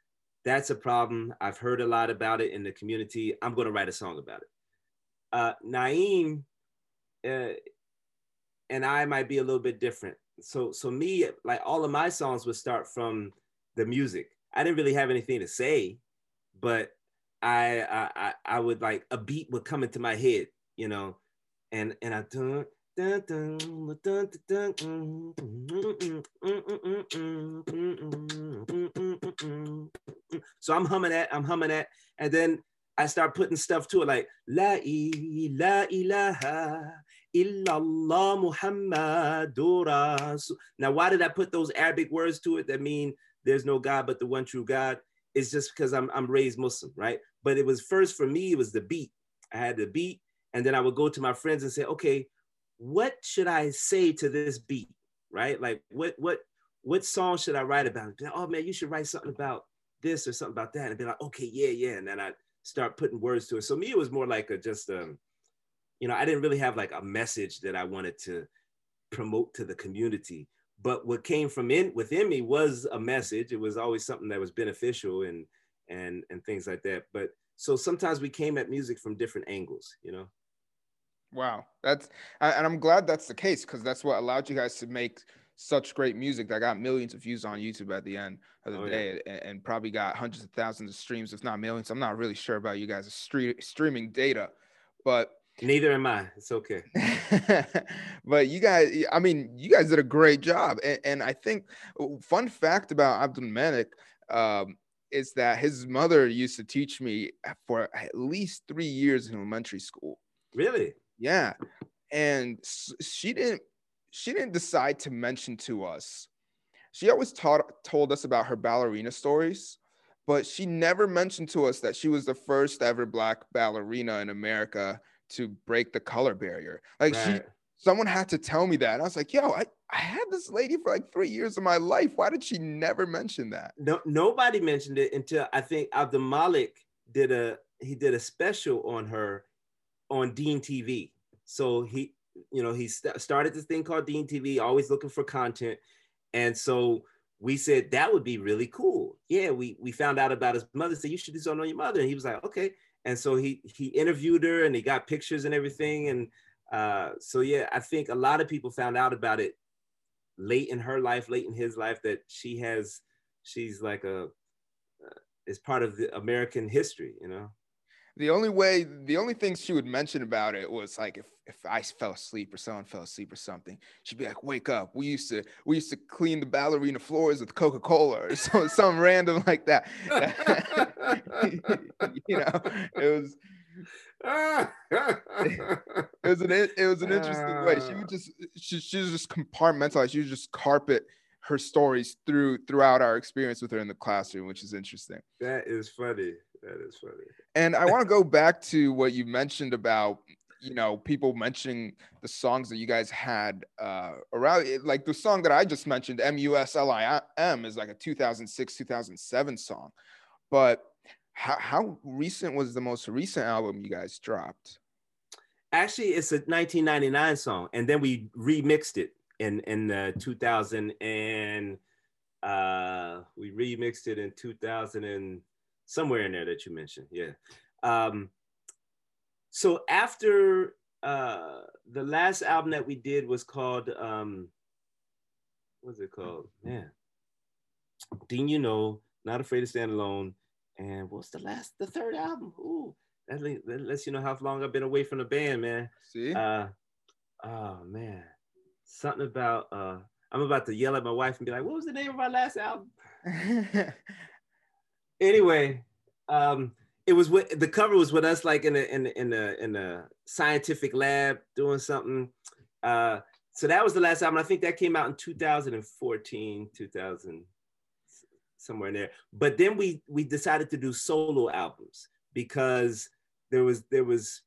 "That's a problem. I've heard a lot about it in the community. I'm going to write a song about it." uh, Naeem uh, and I might be a little bit different. So, so me, like all of my songs would start from the music. I didn't really have anything to say, but I, I, I would like a beat would come into my head, you know, and and I dun, dun, dun, dun, dun, dun, so I'm humming that, I'm humming that, and then I start putting stuff to it like La ilaha illallah Muhammadur Rasul. Now, why did I put those Arabic words to it that mean there's no God but the one true God? it's just because I'm I'm raised Muslim, right? But it was first for me, it was the beat. I had the beat, and then I would go to my friends and say, okay, what should I say to this beat? Right? Like what what what song should I write about? Like, oh man, you should write something about this or something about that. And be like, okay, yeah, yeah. And then I start putting words to it. So me, it was more like a just um, you know, I didn't really have like a message that I wanted to promote to the community. But what came from in within me was a message. It was always something that was beneficial and and and things like that. But so sometimes we came at music from different angles, you know. Wow, that's and I'm glad that's the case because that's what allowed you guys to make such great music that got millions of views on YouTube at the end of the oh, day yeah. and, and, probably got hundreds of thousands of streams, if not millions. I'm not really sure about you guys' street, streaming data, but neither am I. It's okay. but you guys, I mean, you guys did a great job. And, and I think fun fact about Abdul Malik um, is that his mother used to teach me for at least three years in elementary school. Really? Yeah. And she didn't she didn't decide to mention to us. She always taught told us about her ballerina stories, but she never mentioned to us that she was the first ever black ballerina in America to break the color barrier. Like right. she someone had to tell me that. And I was like, yo, I, I had this lady for like three years of my life. Why did she never mention that? No, nobody mentioned it until I think Abdul Malik did a he did a special on her on Deen TV. So he, you know, he st- started this thing called Deen TV, always looking for content. And so we said that would be really cool. Yeah, we we found out about his mother. Said you should do something on your mother, and he was like, okay. And so he he interviewed her, and he got pictures and everything. And uh, so yeah, I think a lot of people found out about it late in her life, late in his life, that she has she's like a uh, is part of the American history, you know the only way the only thing she would mention about it was like if if I fell asleep or someone fell asleep or something, she'd be like, "Wake up! We used to we used to clean the ballerina floors with Coca Cola or so, something random like that." you know, it was. it was an it was an interesting way. She would ah. just she, she was just compartmentalized. She would just carpet her stories through throughout our experience with her in the classroom, which is interesting. That is funny. That is funny. And I want to go back to what you mentioned about you know people mentioning the songs that you guys had uh around like the song that i just mentioned m-u-s-l-i-m is like a 2006 2007 song but how, how recent was the most recent album you guys dropped actually it's a 1999 song and then we remixed it in in uh, 2000 and uh we remixed it in 2000 and somewhere in there that you mentioned. Yeah. Um, so after uh, the last album that we did was called um, what's it called? Man, Deen, you know, not afraid to stand alone. And what's the last, the third album? Ooh, that, that lets you know how long I've been away from the band, man. See? Uh, oh man, something about. Uh, I'm about to yell at my wife and be like, "What was the name of our last album?" anyway, um, it was with the cover was with us like in a in a, in a in a scientific lab doing something. Uh, so that was the last album. I think that came out in 2014, 2000, somewhere in there. But then we we decided to do solo albums because there was there was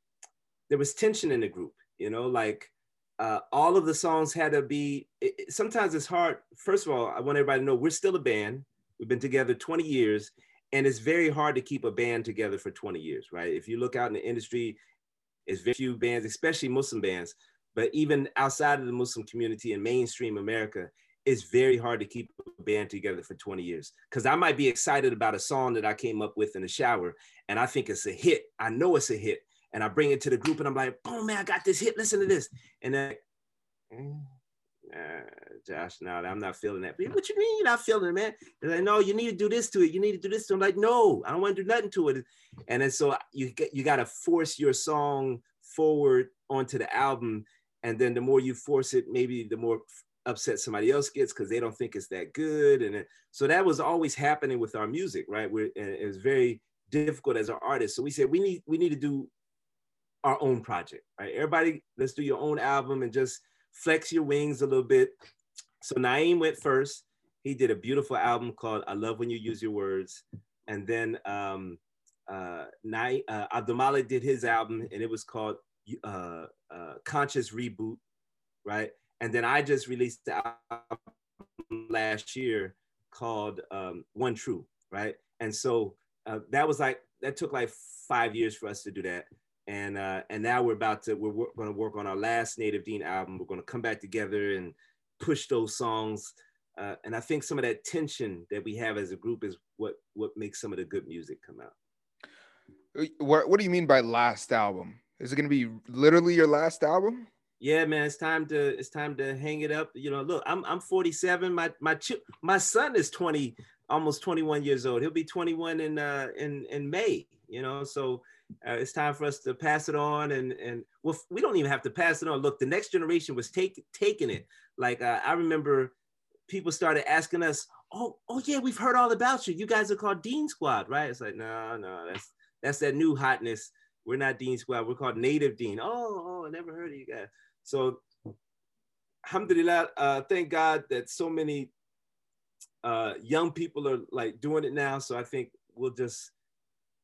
there was tension in the group. You know, like uh, all of the songs had to be. It, sometimes it's hard. First of all, I want everybody to know we're still a band. We've been together 20 years, and it's very hard to keep a band together for 20 years, right? If you look out in the industry, it's very few bands, especially Muslim bands, but even outside of the Muslim community in mainstream America, it's very hard to keep a band together for 20 years. Because I might be excited about a song that I came up with in the shower, and I think it's a hit. I know it's a hit, and I bring it to the group, and I'm like, "Oh man, I got this hit. Listen to this," and then. Mm uh, Josh, no, I'm not feeling that. What you mean you're not feeling it, man? They're like, no, you need to do this to it. You need to do this to it. I'm like, no, I don't want to do nothing to it. And then so you get you gotta force your song forward onto the album. And then the more you force it, maybe the more upset somebody else gets because they don't think it's that good. And so that was always happening with our music, right? Where it was very difficult as an artist. So we said we need we need to do our own project, right? Everybody, let's do your own album and just flex your wings a little bit. So Naeem went first. He did a beautiful album called I Love When You Use Your Words. and then um, uh, Night, uh, Abdulmalik did his album, and it was called uh, uh, Conscious Reboot, right? And then I just released the album last year called um, One True, right? And so uh, that was like that took like five years for us to do that. And uh, and now we're about to we're, we're going to work on our last Native Deen album. We're going to come back together and push those songs. Uh, and I think some of that tension that we have as a group is what what makes some of the good music come out. Uh, what What do you mean by last album? Is it going to be literally your last album? Yeah, man, it's time to it's time to hang it up. You know, look, I'm I'm 47. My my ch- my son is 20, almost 21 years old. He'll be 21 in uh in in May. You know, so uh, it's time for us to pass it on. And and well, we don't even have to pass it on. Look, the next generation was take, taking it. Like uh, I remember people started asking us, "Oh, oh yeah, we've heard all about you. You guys are called Deen Squad, right?" It's like, no, no, that's that's that new hotness. We're not Deen Squad. We're called Native Deen. Oh, oh, I never heard of you guys. So, alhamdulillah, uh, thank God that so many uh, young people are like doing it now. So I think we'll just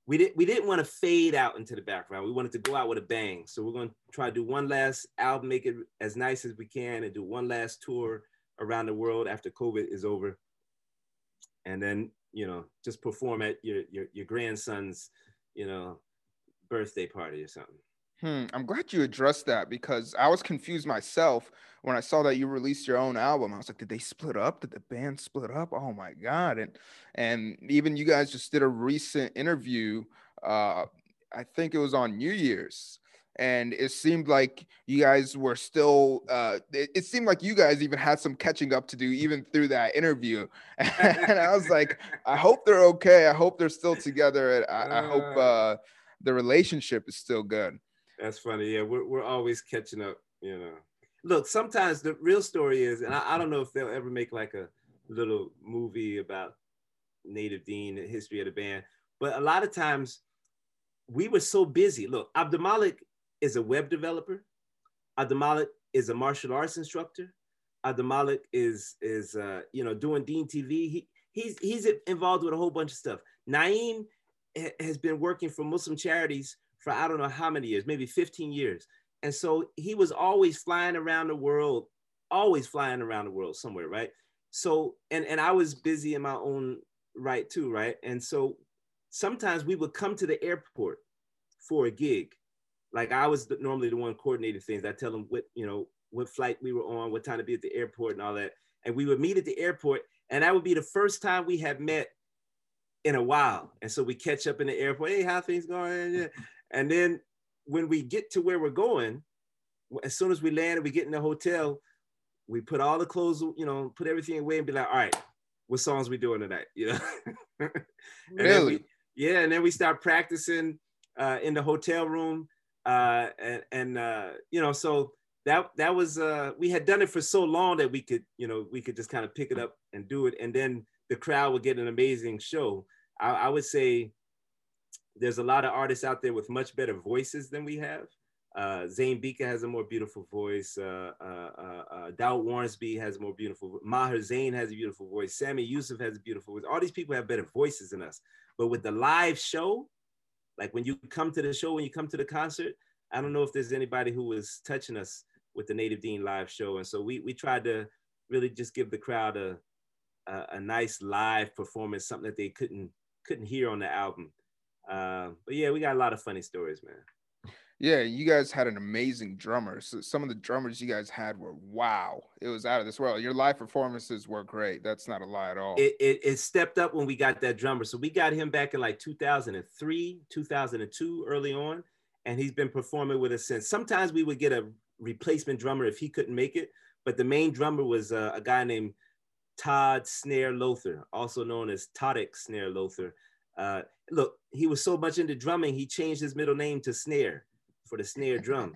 we didn't we didn't want to fade out into the background. We wanted to go out with a bang. So we're going to try to do one last album, make it as nice as we can, and do one last tour around the world after COVID is over, and then you know just perform at your your, your grandson's you know birthday party or something. Hmm, I'm glad you addressed that because I was confused myself when I saw that you released your own album. I was like, did they split up? Did the band split up? Oh my god! And and even you guys just did a recent interview. Uh, I think it was on New Year's, and it seemed like you guys were still. Uh, it, it seemed like you guys even had some catching up to do even through that interview. and I was like, I hope they're okay. I hope they're still together. And I, I hope uh, uh the relationship is still good. That's funny. Yeah, we're, we're always catching up, you know. Look, sometimes the real story is, and I, I don't know if they'll ever make like a little movie about Native Deen, the history of the band, but a lot of times we were so busy. Look, Abdulmalik is a web developer. Abdulmalik is a martial arts instructor. Abdulmalik is is uh, you know doing Deen TV. He he's he's involved with a whole bunch of stuff. Naeem has been working for Muslim charities for I don't know how many years, maybe 15 years. And so he was always flying around the world, always flying around the world somewhere, right? So, and, and I was busy in my own right too, right? And so sometimes we would come to the airport for a gig. Like I was normally the one coordinating things. I tell them what, you know, what flight we were on, what time to be at the airport and all that. And we would meet at the airport. And that would be the first time we had met in a while. And so we catch up in the airport. Hey, how things going? And then when we get to where we're going, as soon as we land and we get in the hotel, we put all the clothes, you know, put everything away and be like, all right, what songs we doing tonight? You know? really? We, yeah. And then we start practicing uh, in the hotel room. Uh, and, and uh, you know, so that, that was, uh, we had done it for so long that we could, you know, we could just kind of pick it up and do it. And then the crowd would get an amazing show. I, I would say there's a lot of artists out there with much better voices than we have. Uh, Zain Bhikha has a more beautiful voice. Uh, uh, uh, uh has a more beautiful. Maher Zain has a beautiful voice. Sami Yusuf has a beautiful voice. All these people have better voices than us. But with the live show, like when you come to the show, when you come to the concert, I don't know if there's anybody who was touching us with the Native Deen live show. And so we we tried to really just give the crowd a a, a nice live performance, something that they couldn't couldn't hear on the album. Uh, but yeah, we got a lot of funny stories, man. Yeah, you guys had an amazing drummer. So some of the drummers you guys had were wow. It was out of this world. Your live performances were great. That's not a lie at all. It, it, it stepped up when we got that drummer. So we got him back in like 2003, 2002, early on, and he's been performing with us since. Sometimes we would get a replacement drummer if he couldn't make it, but the main drummer was uh, a guy named Todd Snare Lothar, also known as Todic Snare Lothar. Uh, look, he was so much into drumming, he changed his middle name to Snare for the snare drum,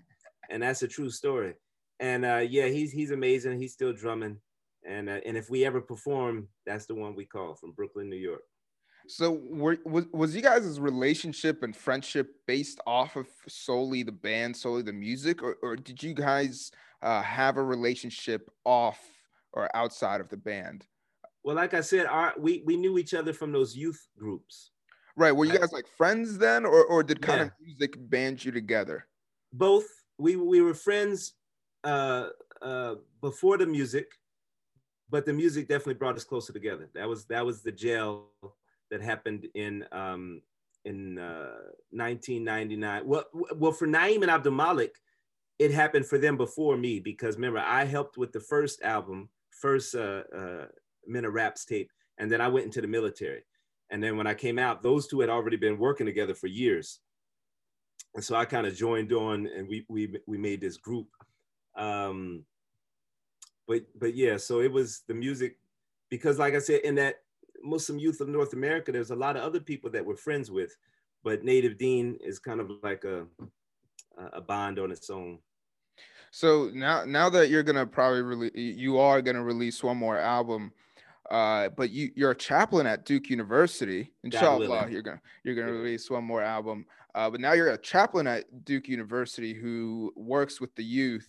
and that's a true story. And uh, yeah, he's he's amazing. He's still drumming, and uh, and if we ever perform, that's the one we call from Brooklyn, New York. So were, was was you guys' relationship and friendship based off of solely the band, solely the music, or, or did you guys uh, have a relationship off or outside of the band? Well, like I said, our we we knew each other from those youth groups. Right. Were you guys like friends then, or or did kind Yeah. of music band you together? both we we were friends uh uh before the music but the music definitely brought us closer together that was that was the jail that happened in um in uh 1999 well well for naeem and abdul malik it happened for them before me because remember i helped with the first album first uh uh of raps tape and then i went into the military and then when i came out those two had already been working together for years and so I kind of joined on, and we we we made this group. Um, but but yeah, so it was the music, because like I said, in that Muslim youth of North America, there's a lot of other people that we're friends with, but Native Deen is kind of like a a bond on its own. So now now that you're gonna probably really you are gonna release one more album. Uh, but you you're a chaplain at Duke University. Inshallah, you're gonna you're gonna release one more album. Uh, but now you're a chaplain at Duke University who works with the youth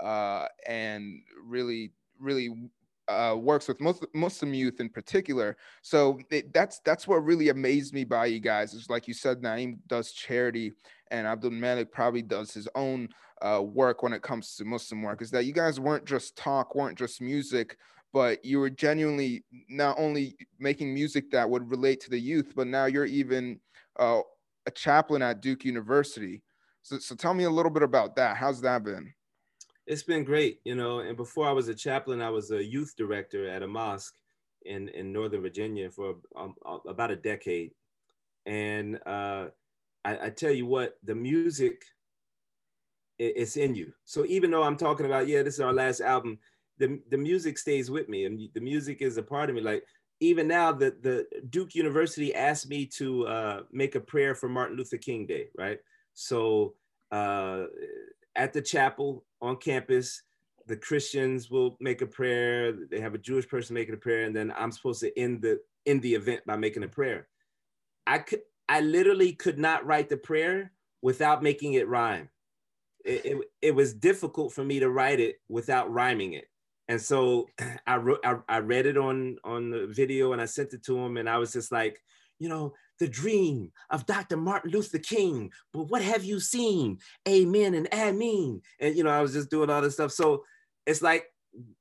uh, and really really uh, works with Muslim, Muslim youth in particular. So it, that's that's what really amazed me by you guys. Is like you said, Naeem does charity, and Abdul Malik probably does his own uh, work when it comes to Muslim work. Is that you guys weren't just talk, weren't just music, but you were genuinely not only making music that would relate to the youth, but now you're even uh, a chaplain at Duke University. So, so tell me a little bit about that. How's that been? It's been great, you know. And before I was a chaplain, I was a youth director at a mosque in in Northern Virginia for um, about a decade. And uh, I, I tell you what, the music, it's in you. So even though I'm talking about, yeah, this is our last album, the the music stays with me, and the music is a part of me. Like even now, the the Duke University asked me to uh, make a prayer for Martin Luther King Day, right? So uh, at the chapel on campus, the Christians will make a prayer. They have a Jewish person making a prayer, and then I'm supposed to end the end the event by making a prayer. I could, I literally could not write the prayer without making it rhyme. It, it, was difficult for me to write it without rhyming it. And so I wrote, I, I read it on on the video and I sent it to him, and I was just like, you know, the dream of Dr. Martin Luther King. But what have you seen? Amen and amen. And you know, I was just doing all this stuff. So it's like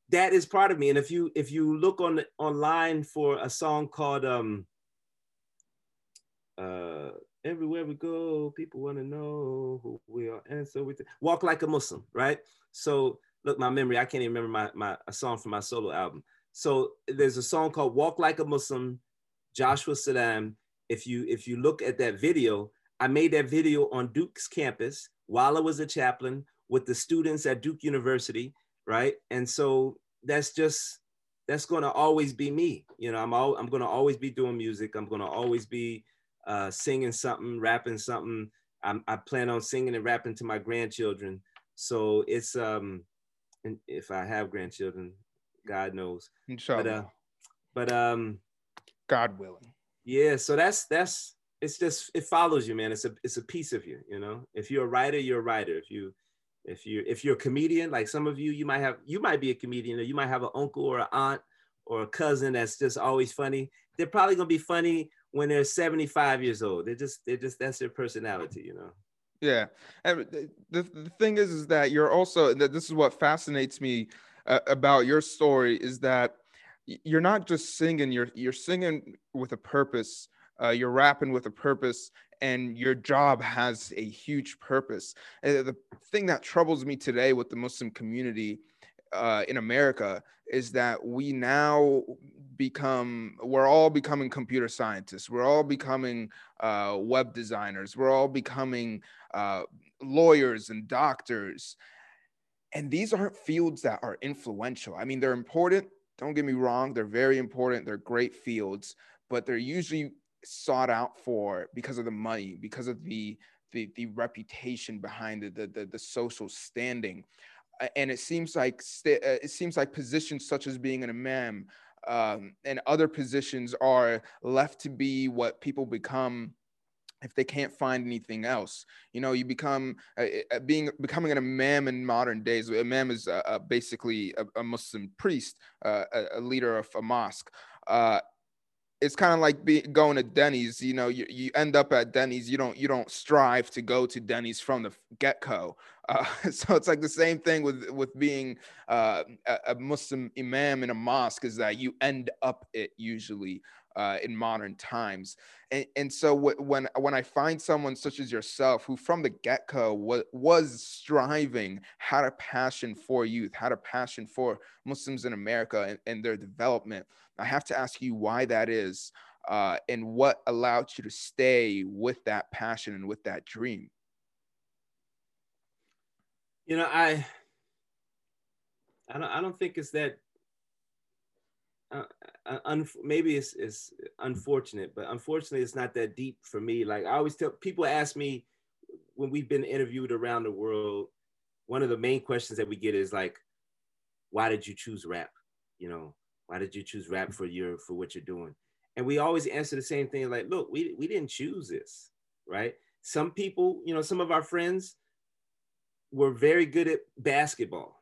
that is part of me. And if you if you look on online for a song called um uh everywhere we go, people want to know who we are. And so we walk like a Muslim, right? So look, my memory, I can't even remember my, my a song from my solo album. So there's a song called Walk Like a Muslim, Joshua Salaam. If you if you look at that video, I made that video on Duke's campus while I was a chaplain with the students at Duke University, right? And so that's just that's gonna always be me. You know, I'm all I'm gonna always be doing music. I'm gonna always be uh, singing something, rapping something. I'm, I plan on singing and rapping to my grandchildren. So it's um, and if I have grandchildren, God knows. Inshallah. But uh, but um, God willing. yeah. So that's that's it's just it follows you, man. It's a it's a piece of you. You know, if you're a writer, you're a writer. If you if you if you're a comedian, like some of you, you might have you might be a comedian, or you might have an uncle or an aunt or a cousin that's just always funny. They're probably gonna be funny when they're 75 years old. They're just they're just that's their personality, you know. Yeah, and the, the thing is, is that you're also this is what fascinates me uh, about your story is that you're not just singing, you're you're singing with a purpose. Uh, you're rapping with a purpose, and your job has a huge purpose. And the thing that troubles me today with the Muslim community uh, in America is that we now become we're all becoming computer scientists. We're all becoming uh, web designers. We're all becoming uh, lawyers and doctors. And these aren't fields that are influential. I mean they're important. Don't get me wrong. They're very important. They're great fields but they're usually sought out for because of the money because of the the, the reputation behind it the, the the social standing. And it seems like uh, it seems like positions such as being an imam um, and other positions are left to be what people become if they can't find anything else. You know you become uh, uh, being becoming an imam in modern days imam is uh, uh, basically a, a muslim priest uh, a, a leader of a mosque uh, it's kind of like be, going to Denny's. You know, you, you end up at Denny's. You don't you don't strive to go to Denny's from the get go. Uh, so it's like the same thing with with being uh, a, Muslim imam in a mosque is that you end up it usually uh, in modern times. And, and so when when I find someone such as yourself who from the get go was, was striving, had a passion for youth, had a passion for Muslims in America and, and their development, I have to ask you why that is uh, and what allowed you to stay with that passion and with that dream. You know, I I don't I don't think it's that uh, uh, un- maybe it's, it's unfortunate, but unfortunately, it's not that deep for me. Like I always tell people, ask me when we've been interviewed around the world. One of the main questions that we get is like, "Why did you choose rap? You know, why did you choose rap for your for what you're doing?" And we always answer the same thing, like, "Look, we we didn't choose this, right? Some people, you know, some of our friends were very good at basketball,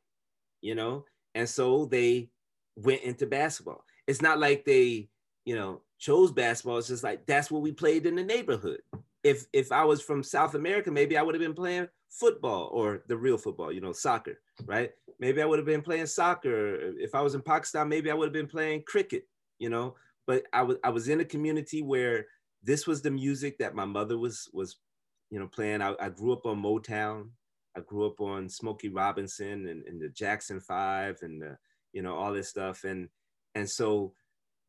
you know, and so they went into basketball. It's not like they, you know, chose basketball. It's just like that's what we played in the neighborhood. If if I was from South America, maybe I would have been playing football or the real football, you know, soccer, right? Maybe I would have been playing soccer. If I was in Pakistan, maybe I would have been playing cricket, you know. But I was I was in a community where this was the music that my mother was was, you know, playing. I, I grew up on Motown. I grew up on Smokey Robinson and, and the Jackson Five and the you know, all this stuff. And and so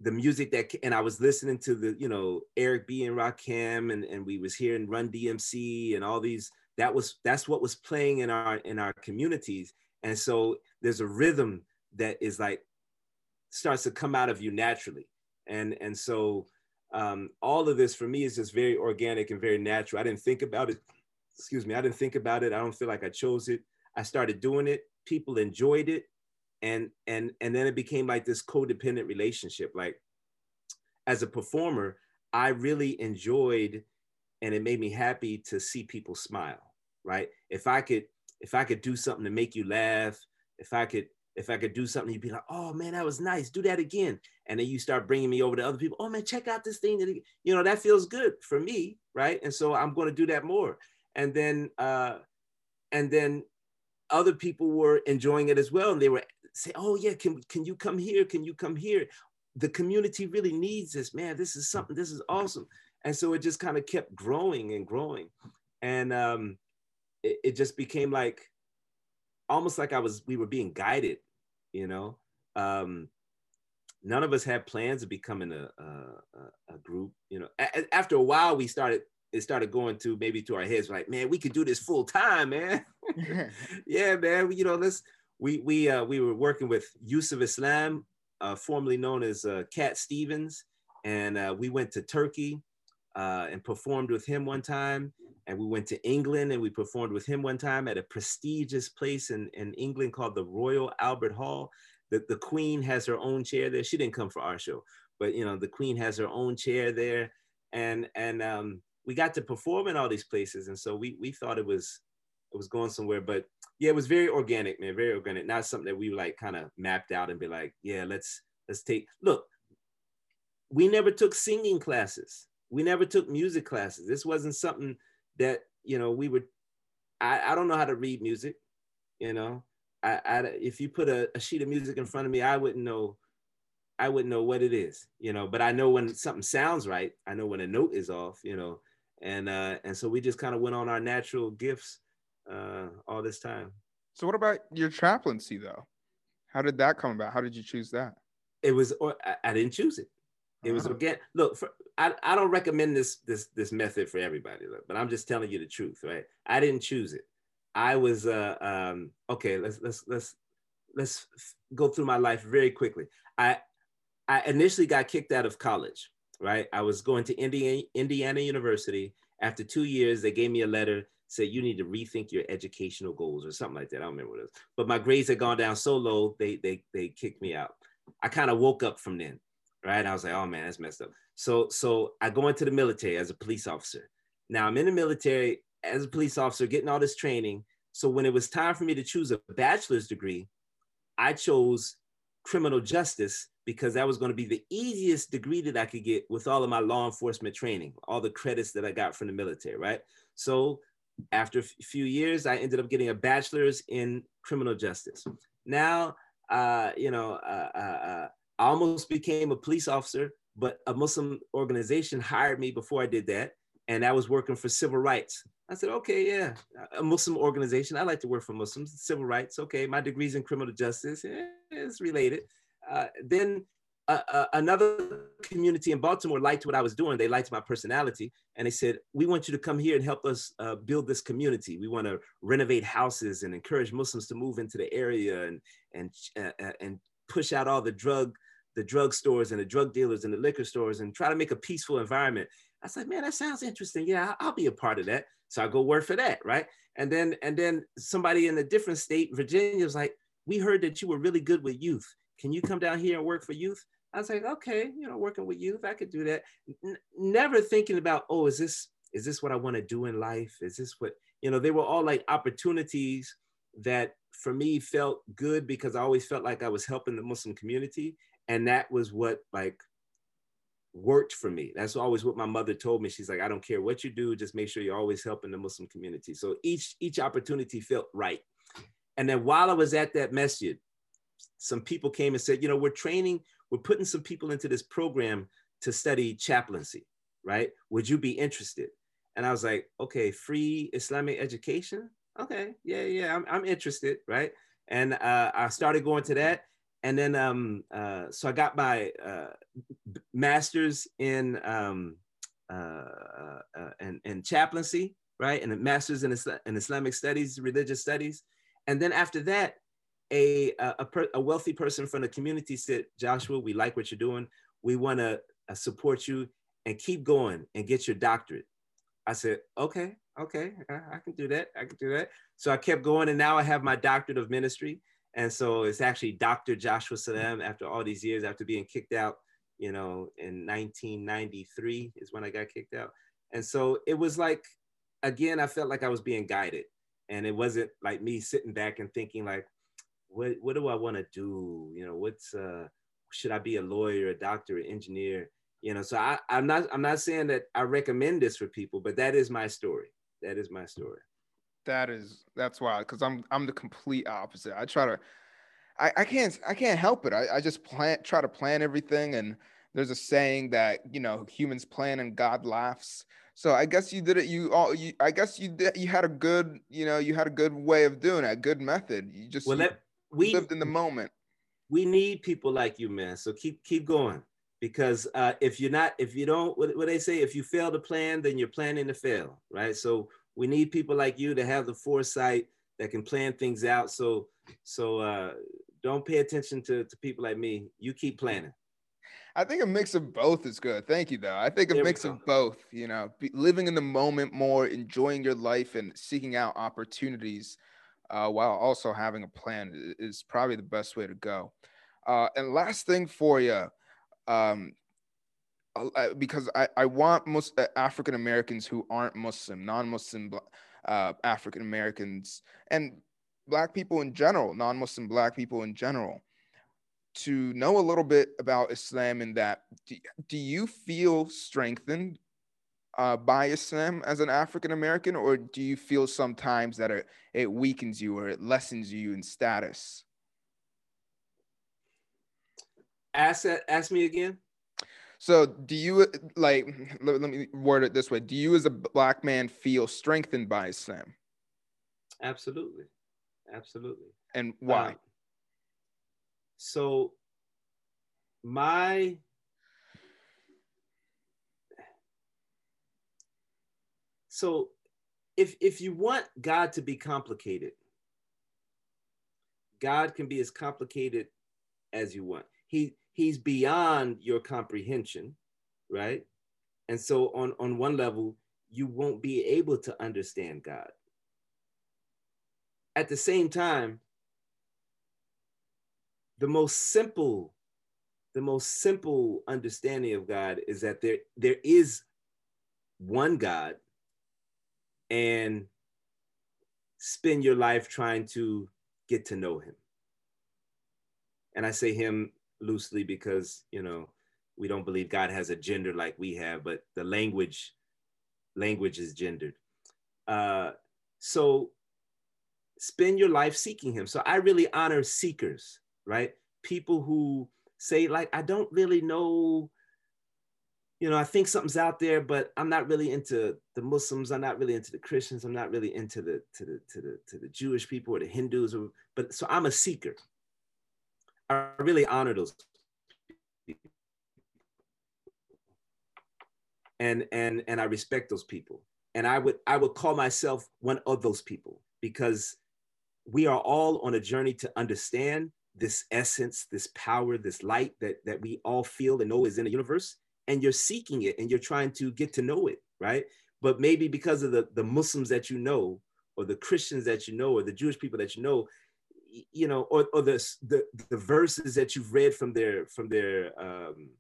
the music that and I was listening to the, you know, Eric B and Rakim and, and we was hearing Run DMC and all these, that was that's what was playing in our in our communities. And so there's a rhythm that is like starts to come out of you naturally. And and so um, all of this for me is just very organic and very natural. I didn't think about it. Excuse me. I didn't think about it. I don't feel like I chose it. I started doing it. People enjoyed it and and and then it became like this codependent relationship. Like as a performer i really enjoyed and it made me happy to see people smile right? If i could if i could do something to make you laugh if i could if i could do something you'd be like oh man that was nice. Do that again. And then you start bringing me over to other people oh man check out this thing that you know that feels good for me right? And so i'm going to do that more. And then uh and then other people were enjoying it as well and they were say, oh yeah, can, can you come here? Can you come here? The community really needs this, man. This is something, this is awesome. And so it just kind of kept growing and growing. And um, it, it just became like, almost like I was, we were being guided, you know? Um, none of us had plans of becoming a, a, a group, you know? A- after a while, we started it started going to maybe to our heads like man we could do this full time man yeah man you know let's we we uh, we were working with Yusuf Islam, uh, formerly known as uh, Cat Stevens, and uh, we went to Turkey uh, and performed with him one time. And we went to England and we performed with him one time at a prestigious place in, in England called the Royal Albert Hall. The, the Queen has her own chair there. She didn't come for our show, but you know the Queen has her own chair there, and and um, we got to perform in all these places. And so we we thought it was it was going somewhere. But yeah, it was very organic, man, very organic. Not something that we like kind of mapped out and be like, yeah, let's let's take. Look, we never took singing classes. We never took music classes. This wasn't something that you know we would. I I don't know how to read music, you know. I, I if you put a, a sheet of music in front of me, I wouldn't know. I wouldn't know what it is, you know. But I know when something sounds right. I know when a note is off, you know. And uh, and so we just kind of went on our natural gifts uh, all this time. So, what about your chaplaincy though? How did that come about? How did you choose that? It was, or I, didn't choose it. It was uh-huh. again. Look, for, I, I don't recommend this this this method for everybody, look, but I'm just telling you the truth, right? I didn't choose it. I was uh um okay. Let's let's let's let's go through my life very quickly. I I initially got kicked out of college, right? I was going to Indiana Indiana University. After two years, they gave me a letter said you need to rethink your educational goals or something like that. I don't remember what it was. But my grades had gone down so low, they they they kicked me out. I kind of woke up from then, right? I was like, oh man, that's messed up. So so I go into the military as a police officer. Now I'm in the military as a police officer, getting all this training. So when it was time for me to choose a bachelor's degree, I chose criminal justice because that was going to be the easiest degree that I could get with all of my law enforcement training, all the credits that I got from the military, right? So after a few years, I ended up getting a bachelor's in criminal justice. Now, uh, you know, uh, uh, uh I almost became a police officer, but a Muslim organization hired me before I did that. And I was working for civil rights. I said, okay, yeah, a Muslim organization. I like to work for Muslims, civil rights. Okay, my degree's in criminal justice. Eh, it's related. Uh, then uh, another community in Baltimore liked what I was doing. They liked my personality, and they said, "We want you to come here and help us uh, build this community. We want to renovate houses and encourage Muslims to move into the area and and uh, uh, and push out all the drug the drug stores and the drug dealers and the liquor stores and try to make a peaceful environment." I said, "Man, that sounds interesting. Yeah, I'll be a part of that." So I go work for that, right? And then and then somebody in a different state, Virginia, was like, "We heard that you were really good with youth. Can you come down here and work for youth?" I was like, "Okay, you know, working with youth, I could do that." N- never thinking about, "Oh, is this is this what I want to do in life? Is this what you know?" They were all like opportunities that for me felt good because I always felt like I was helping the Muslim community, and that was what like worked for me. That's always what my mother told me. She's like, I don't care what you do, just make sure you're always helping the Muslim community. So each each opportunity felt right. And then while I was at that masjid, some people came and said, you know, we're training, we're putting some people into this program to study chaplaincy, right? Would you be interested? And I was like, okay, free Islamic education? Okay, yeah, yeah, I'm, I'm interested, right? And uh, I started going to that and then um, uh, so I got my uh, master's in um, uh, uh, uh, in, in, chaplaincy, right, and a master's in, Isla- in Islamic studies, religious studies, and then after that, a a, per- a, wealthy person from the community said, Joshua, we like what you're doing. We want to uh, support you and keep going and get your doctorate. I said, okay, okay, I, can do that. I can do that. So I kept going, and now I have my doctorate of ministry and so it's actually Dr. Joshua Salaam after all these years, after being kicked out, you know, in 1993 is when I got kicked out. And so it was like, again, I felt like I was being guided. And it wasn't like me sitting back and thinking like, what, what do I want to do? You know, what's, uh, should I be a lawyer, a doctor, an engineer? You know, so I, I'm not, I'm not saying that I recommend this for people, but that is my story. That is my story that is that's why because i'm i'm the complete opposite i try to i, I can't i can't help it I, I just plan try to plan everything and there's a saying that you know humans plan and god laughs so i guess you did it you all you i guess you did you had a good you know you had a good way of doing it a good method you just well, that, we lived in the moment we need people like you man so keep keep going because uh, if you're not if you don't what, what they say if you fail to plan then you're planning to fail right so we need people like you to have the foresight that can plan things out. So so uh, don't pay attention to, to people like me. You keep planning. I think a mix of both is good. Thank you, though. I think a there mix of both, you know, be, living in the moment more, enjoying your life, and seeking out opportunities uh, while also having a plan is probably the best way to go. Uh, and last thing for you, um, because I, I want most uh, African Americans who aren't Muslim, non-Muslim uh, African Americans, and Black people in general, non-Muslim Black people in general, to know a little bit about Islam. And that, do, do you feel strengthened uh, by Islam as an African American, or do you feel sometimes that it, it weakens you or it lessens you in status? Ask, ask me again. So, do you like? Let, let, me word it this way: Do you, as a black man, feel strengthened by Islam? Absolutely, absolutely. And why? Um, so, my so if if you want God to be complicated, God can be as complicated as you want. He he's beyond your comprehension, right? And so on, on one level, you won't be able to understand God. At the same time, the most simple, the most simple understanding of God is that there, there is one God and spend your life trying to get to know him. And I say him loosely because you know we don't believe God has a gender like we have, but the language language is gendered. Uh, so spend your life seeking Him. So I really honor seekers, right? People who say like, I don't really know. You know, I think something's out there, but I'm not really into the Muslims. I'm not really into the Christians. I'm not really into the to the to the to the Jewish people or the Hindus. Or, but so I'm a seeker. I really honor those and and and I respect those people. And I would I would call myself one of those people because we are all on a journey to understand this essence, this power, this light that that we all feel and know is in the universe. And you're seeking it and you're trying to get to know it, right? But maybe because of the, the Muslims that you know, or the Christians that you know, or the Jewish people that you know, you know, or, or the, the the verses that you've read from their from their um,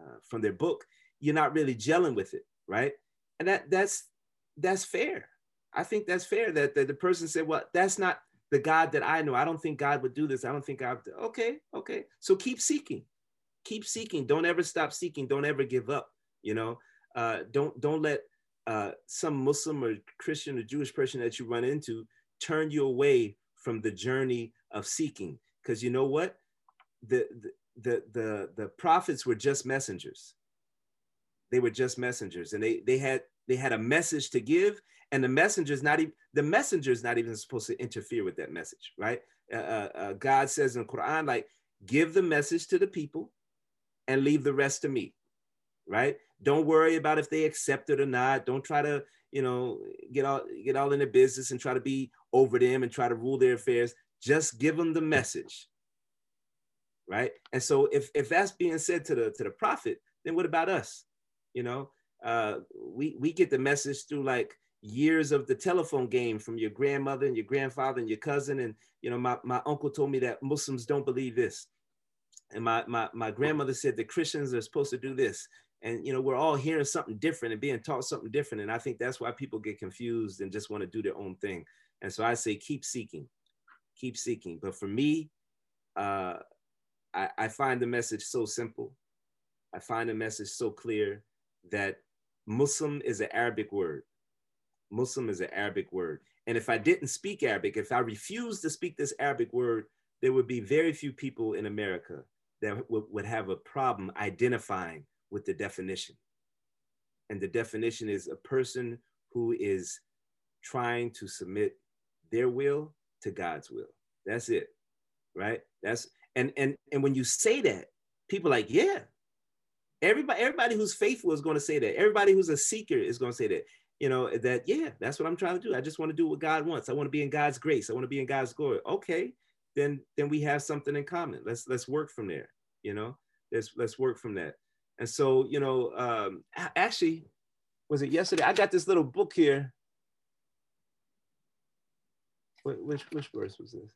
uh, from their book, you're not really gelling with it, right? And that that's that's fair. I think that's fair that, that the person said, well, that's not the God that I know. I don't think God would do this. I don't think God. Okay, okay. So keep seeking, keep seeking. Don't ever stop seeking. Don't ever give up. You know, uh, don't don't let uh, some Muslim or Christian or Jewish person that you run into turn you away from the journey of seeking. Because you know what, the, the the the the prophets were just messengers they were just messengers and they they had they had a message to give and the messenger's not even the messenger's not even supposed to interfere with that message right uh, uh, uh, god says in the quran like give the message to the people and leave the rest to me right? Don't worry about if they accept it or not. Don't try to you know get all get all in the business and try to be over them and try to rule their affairs. Just give them the message right? And so if if that's being said to the to the prophet then what about us? You know uh, we we get the message through like years of the telephone game from your grandmother and your grandfather and your cousin. And you know my, my uncle told me that muslims don't believe this and my, my my grandmother said that christians are supposed to do this. And you know we're all hearing something different and being taught something different. And i think that's why people get confused and just want to do their own thing. And so i say keep seeking keep seeking. But for me uh, I, I find the message so simple. I find the message so clear that Muslim is an Arabic word. Muslim is an Arabic word. And if I didn't speak Arabic, if I refused to speak this Arabic word, there would be very few people in America that would have a problem identifying with the definition. And the definition is a person who is trying to submit their will to God's will. That's it. Right? That's and and and when you say that, people like, yeah, Everybody, everybody who's faithful is going to say that. Everybody who's a seeker is going to say that. You know that. Yeah, that's what I'm trying to do. I just want to do what God wants. I want to be in God's grace. I want to be in God's glory. Okay, then then we have something in common. Let's let's work from there. You know, let's let's work from that. And so you know, um, actually, was it yesterday? I got this little book here. Which which verse was this?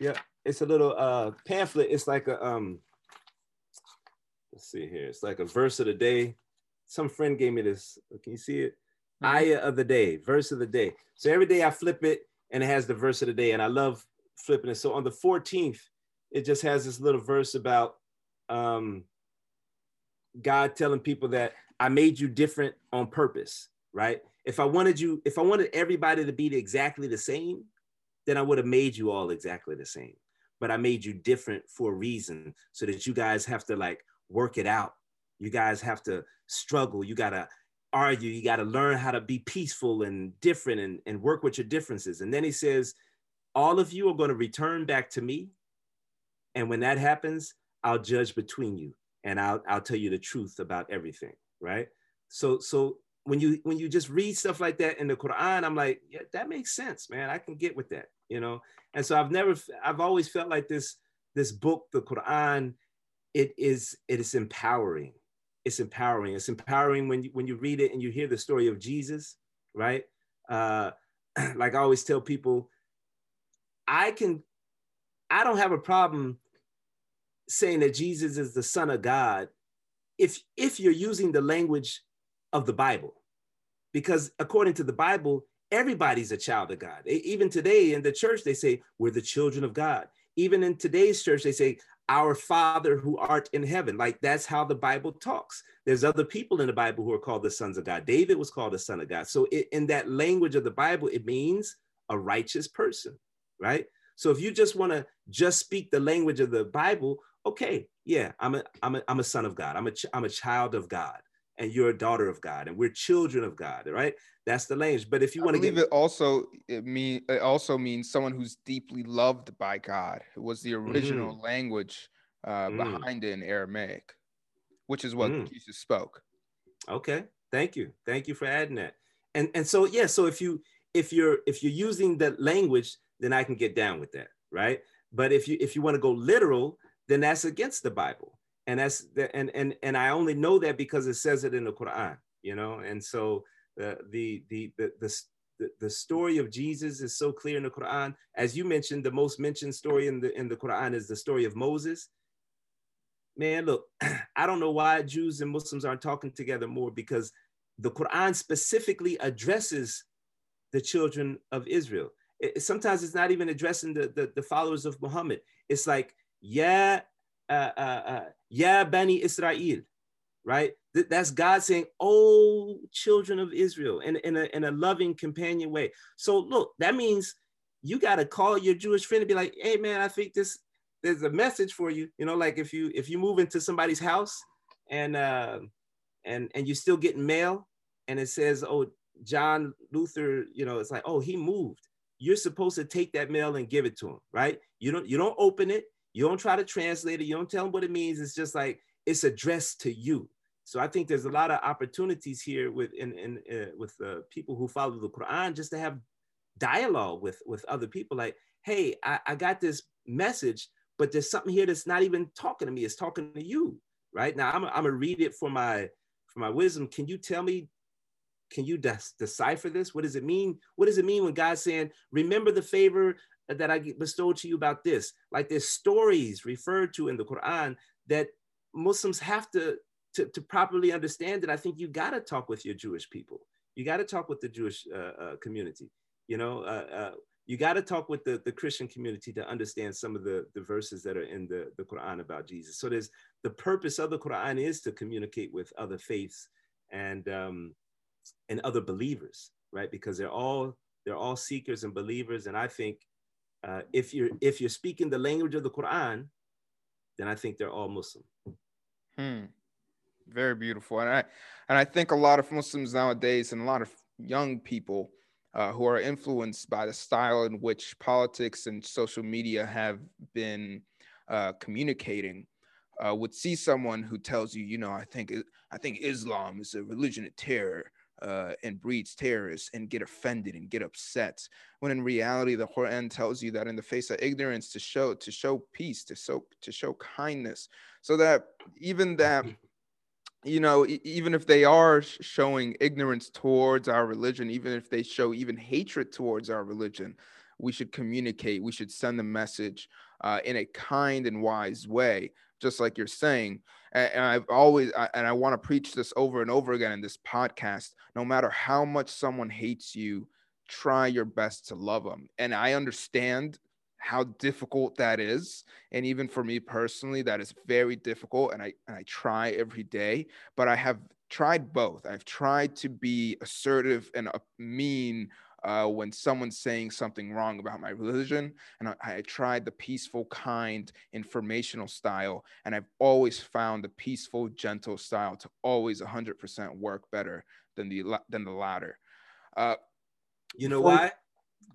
Yeah, it's a little uh, pamphlet. It's like a um, let's see here. It's like a verse of the day. Some friend gave me this. Can you see it? Mm-hmm. Ayah of the day, verse of the day. So every day I flip it and it has the verse of the day. And I love flipping it. So on the 14th, it just has this little verse about um, God telling people that I made you different on purpose, right? If I wanted you, if I wanted everybody to be exactly the same, then I would have made you all exactly the same. But I made you different for a reason so that you guys have to like work it out. You guys have to struggle. You got to argue. You got to learn how to be peaceful and different and, and work with your differences. And then he says, All of you are going to return back to me. And when that happens, I'll judge between you and I'll, I'll tell you the truth about everything. Right. So, so when you when you just read stuff like that in the Quran, I'm like, yeah, that makes sense, man. I can get with that, you know. And so I've never, I've always felt like this this book, the Quran, it is it is empowering it's empowering it's empowering when you when you read it and you hear the story of jesus right uh like i always tell people i can i don't have a problem saying that jesus is the son of god if if you're using the language of the bible because according to the bible everybody's a child of god even today in the church they say we're the children of god even in today's church they say our Father who art in heaven. Like that's how the Bible talks. There's other people in the Bible who are called the sons of God. David was called the son of God. So it, in that language of the Bible, it means a righteous person, right? So if you just want to just speak the language of the Bible, okay, yeah, I'm a, I'm a, I'm a son of God. I'm a, ch- I'm a child of God and you're a daughter of God and we're children of God, right? That's the language. But if you want to get it also it mean it also means someone who's deeply loved by God. It was the original mm-hmm. language uh, mm. behind it in Aramaic, which is what mm. Jesus spoke. Okay, thank you, thank you for adding that. And and so yeah, so if you if you're if you're using that language, then I can get down with that, right? But if you if you want to go literal, then that's against the Bible and that's the, and and and I only know that because it says it in the Quran, you know. And so uh, the, the the the the the story of Jesus is so clear in the Quran. As you mentioned, the most mentioned story in the in the Quran is the story of Moses. Man, look, I don't know why Jews and Muslims aren't talking together more because the Quran specifically addresses the children of Israel. It, sometimes it's not even addressing the, the, the followers of Muhammad. It's like, yeah, uh, uh, uh, Ya Bani Israel, right? Th- that's God saying, Oh, children of Israel, in, in, a, in a loving companion way. So look, that means you got to call your Jewish friend and be like, hey man, I think this there's a message for you. You know, like if you if you move into somebody's house and uh, and and you're still getting mail and it says, oh, John Luther, you know, it's like, oh, he moved. You're supposed to take that mail and give it to him, right? You don't you don't open it. You don't try to translate it. You don't tell them what it means. It's just like it's addressed to you. So I think there's a lot of opportunities here with in, in uh, with uh, people who follow the Quran just to have dialogue with with other people. Like, hey, I, I got this message, but there's something here that's not even talking to me. It's talking to you, right? Now I'm I'm gonna read it for my for my wisdom. Can you tell me? Can you de- decipher this? What does it mean? What does it mean when God's saying, "Remember the favor that I bestowed to you about this. Like there's stories referred to in the Quran that Muslims have to, to, to properly understand that I think you got to talk with your Jewish people. You got to talk with the Jewish uh, uh, community. You know, uh, uh you got to talk with the, the Christian community to understand some of the, the verses that are in the, the Quran about Jesus. So there's the purpose of the Quran is to communicate with other faiths and um, and other believers, right? Because they're all they're all seekers and believers. And I think uh, if you're if you're speaking the language of the Quran, then I think they're all Muslim. Hmm. Very beautiful, and I and I think a lot of Muslims nowadays and a lot of young people uh, who are influenced by the style in which politics and social media have been uh, communicating uh, would see someone who tells you, you know, I think I think Islam is a religion of terror uh, and breeds terrorists and get offended and get upset when in reality the quran tells you that in the face of ignorance to show to show peace to show to show kindness so that even that you know even if they are showing ignorance towards our religion even if they show even hatred towards our religion we should communicate we should send the message uh, in a kind and wise way just like you're saying. And, and I've always, I, and I want to preach this over and over again in this podcast no matter how much someone hates you, try your best to love them. And I understand how difficult that is and even for me personally that is very difficult and I and I try every day but I have tried both I've tried to be assertive and uh, mean uh, when someone's saying something wrong about my religion. And I, I, tried the peaceful, kind, informational style. And I've always found the peaceful, gentle style to always 100% work better than the, than the latter. Uh, you know why?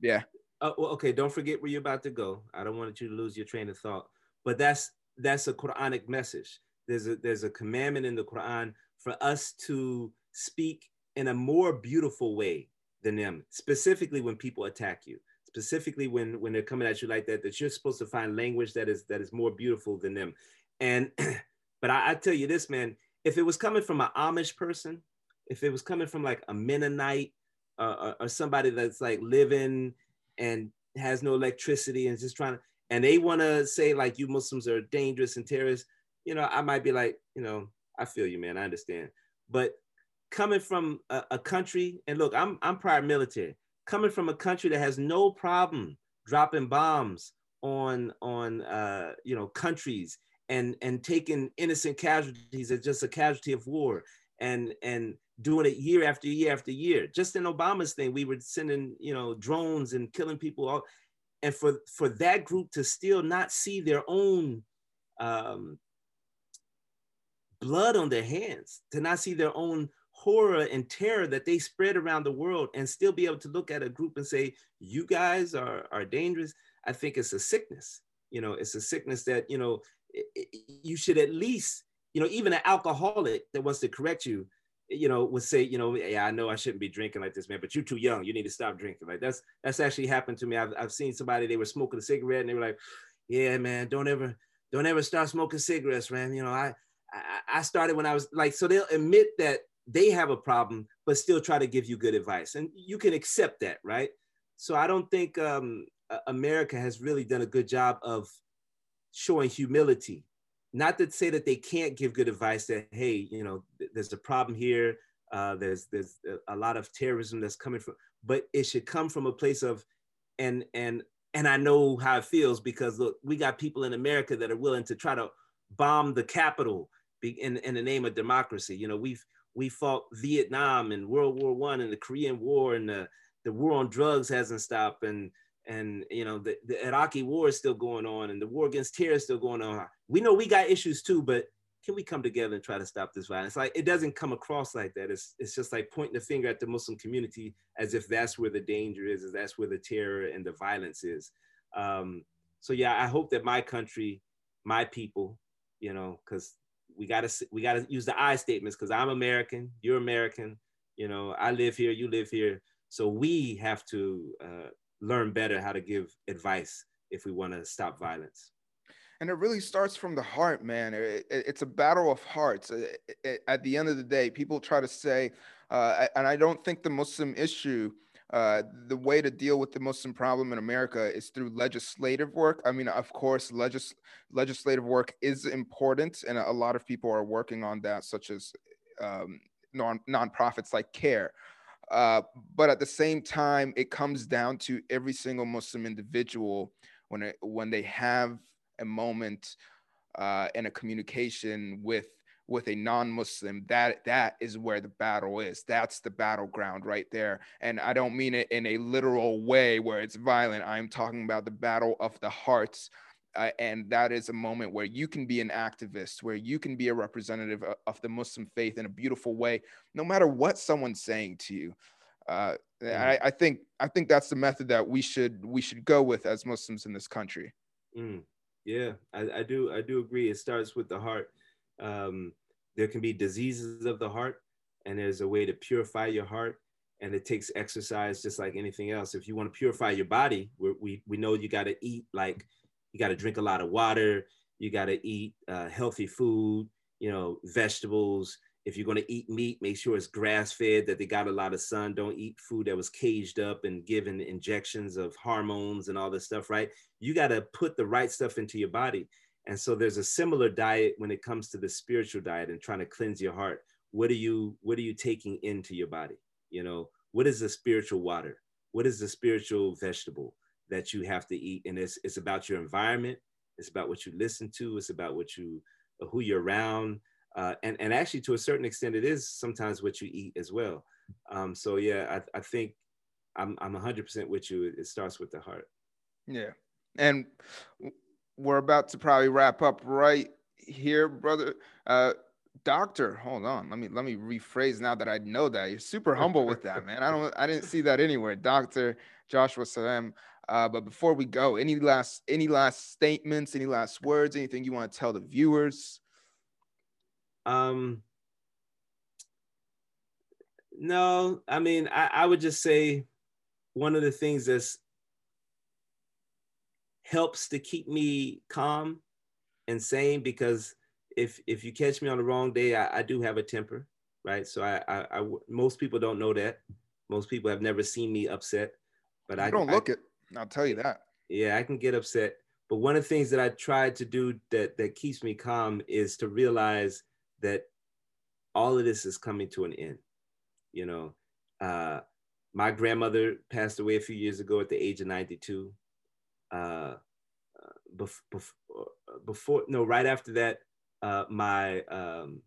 Yeah. Uh, well, okay, don't forget where you're about to go. I don't want you to lose your train of thought. But that's that's a Quranic message. There's a there's a commandment in the Quran for us to speak in a more beautiful way than them, specifically when people attack you, specifically when when they're coming at you like that, that you're supposed to find language that is that is more beautiful than them. And but I, I tell you this, man, if it was coming from an Amish person, if it was coming from like a Mennonite uh, or, or somebody that's like living and has no electricity and just trying to, and they want to say like you Muslims are dangerous and terrorists, you know, I might be like, you know, I feel you, man, I understand. But coming from a, a, country, and look, I'm I'm prior military, coming from a country that has no problem dropping bombs on on uh, you know countries and and taking innocent casualties as just a casualty of war and and doing it year after year after year. Just in Obama's thing, we were sending you know drones and killing people all, and for for that group to still not see their own um, blood on their hands, to not see their own horror and terror that they spread around the world and still be able to look at a group and say, you guys are, are dangerous. I think it's a sickness. You know, it's a sickness that, you know, you should at least, you know, even an alcoholic that wants to correct you, you know, would say, you know, yeah, I know I shouldn't be drinking like this, man, but you're too young. You need to stop drinking. Like that's that's actually happened to me. I've, I've seen somebody they were smoking a cigarette and they were like, yeah, man, don't ever don't ever start smoking cigarettes, man. You know, I I, I started when I was like, so they'll admit that they have a problem, but still try to give you good advice. And you can accept that, right? So I don't think um, America has really done a good job of showing humility. Not to say that they can't give good advice that, hey, you know, there's a problem here. Uh, there's there's a lot of terrorism that's coming from, but it should come from a place of, and and and I know how it feels because look, we got people in America that are willing to try to bomb the Capitol in, in the name of democracy. You know, we've we fought Vietnam and World War One and the Korean War and the, the war on drugs hasn't stopped and and you know the, the Iraqi war is still going on and the war against terror is still going on. We know we got issues too, but can we come together and try to stop this violence? Like it doesn't come across like that. It's it's just like pointing the finger at the Muslim community as if that's where the danger is, as that's where the terror and the violence is. Um, so yeah, I hope that my country, my people, you know, because we gotta we gotta use the I statements because I'm American, you're American, you know, I live here, you live here. So we have to uh, learn better how to give advice if we want to stop violence. And it really starts from the heart, man. It, it, it's a battle of hearts. It, at the end of the day, people try to say, uh, and I don't think the Muslim issue uh, the way to deal with the Muslim problem in America is through legislative work. I mean, of course, legis- legislative work is important, and a lot of people are working on that, such as um, non nonprofits like CAIR. Uh, but at the same time, it comes down to every single Muslim individual when it, when they have a moment uh, and a communication with with a non-muslim that that is where the battle is. That's the battleground right there. And i don't mean it in a literal way where it's violent. I'm talking about the battle of the hearts uh, and that is a moment where you can be an activist where you can be a representative of, of the muslim faith in a beautiful way no matter what someone's saying to you. Uh, mm. I, I, think i think that's the method that we should we should go with as muslims in this country. Mm. yeah I, I do i do agree. It starts with the heart. Um, there can be diseases of the heart, and there's a way to purify your heart. And it takes exercise just like anything else. If you want to purify your body, we, we know you got to eat like you got to drink a lot of water, you got to eat uh, healthy food, you know, vegetables. If you're going to eat meat, make sure it's grass fed, that they got a lot of sun. Don't eat food that was caged up and given injections of hormones and all this stuff, right? You got to put the right stuff into your body. And so there's a similar diet when it comes to the spiritual diet and trying to cleanse your heart. What are you what are you taking into your body? You know, what is the spiritual water? What is the spiritual vegetable that you have to eat? And it's it's about your environment, it's about what you listen to, it's about what you who you're around. Uh, and, and actually to a certain extent it is sometimes what you eat as well. Um, so yeah, I, I think I'm I'm 100% with you. It starts with the heart. Yeah. And we're about to probably wrap up right here, brother. Uh, doctor, hold on. Let me let me rephrase now that I know that. You're super humble with that, man. I don't I didn't see that anywhere. Doctor Joshua Salaam. Uh, but before we go, any last any last statements, any last words, anything you want to tell the viewers? Um no, I mean I, I would just say one of the things that's helps to keep me calm and sane because if if you catch me on the wrong day, I, I do have a temper, right? So I, I, I, most people don't know that. Most people have never seen me upset, but you I don't look I, it. I'll tell you that. Yeah, I can get upset. But one of the things that I try to do that that keeps me calm is to realize that all of this is coming to an end. You know, uh, my grandmother passed away a few years ago at the age of 92 uh, before, before no, right after that, uh, my um,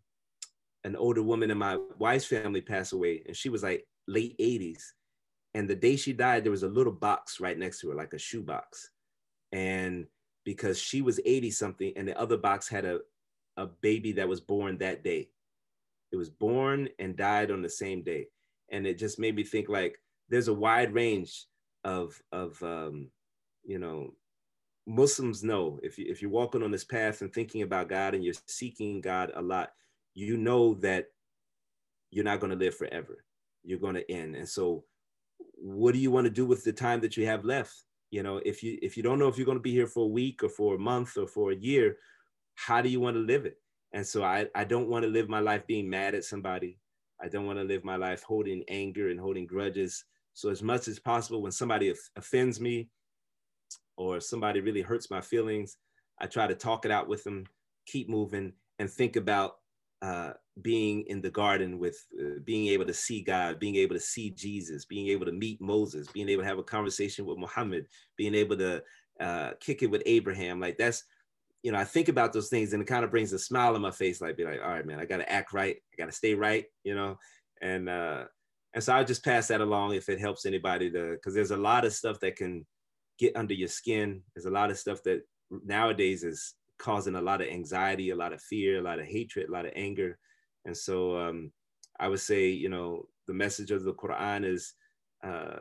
an older woman in my wife's family passed away, and she was like late 80s. And the day she died, there was a little box right next to her, like a shoe box. And because she was 80 something, and the other box had a, a baby that was born that day. It was born and died on the same day. And it just made me think like there's a wide range of, of um, you know, Muslims know if, if you're walking on this path and thinking about God and you're seeking God a lot, you know that you're not going to live forever. You're going to end. And so what do you want to do with the time that you have left? You know, if you if you don't know if you're going to be here for a week or for a month or for a year, how do you want to live it? And so I, I don't want to live my life being mad at somebody. I don't want to live my life holding anger and holding grudges. So as much as possible, when somebody offends me or somebody really hurts my feelings, I try to talk it out with them, keep moving, and think about uh, being in the garden with uh, being able to see God, being able to see Jesus, being able to meet Moses, being able to have a conversation with Muhammad, being able to uh, kick it with Abraham. Like that's, you know, I think about those things and it kind of brings a smile on my face. Like, be like, all right, man, I got to act right, I got to stay right, you know, and uh, and so I'll just pass that along if it helps anybody to, because there's a lot of stuff that can get under your skin. There's a lot of stuff that nowadays is causing a lot of anxiety, a lot of fear, a lot of hatred, a lot of anger. And so um, I would say, you know, the message of the Quran is uh,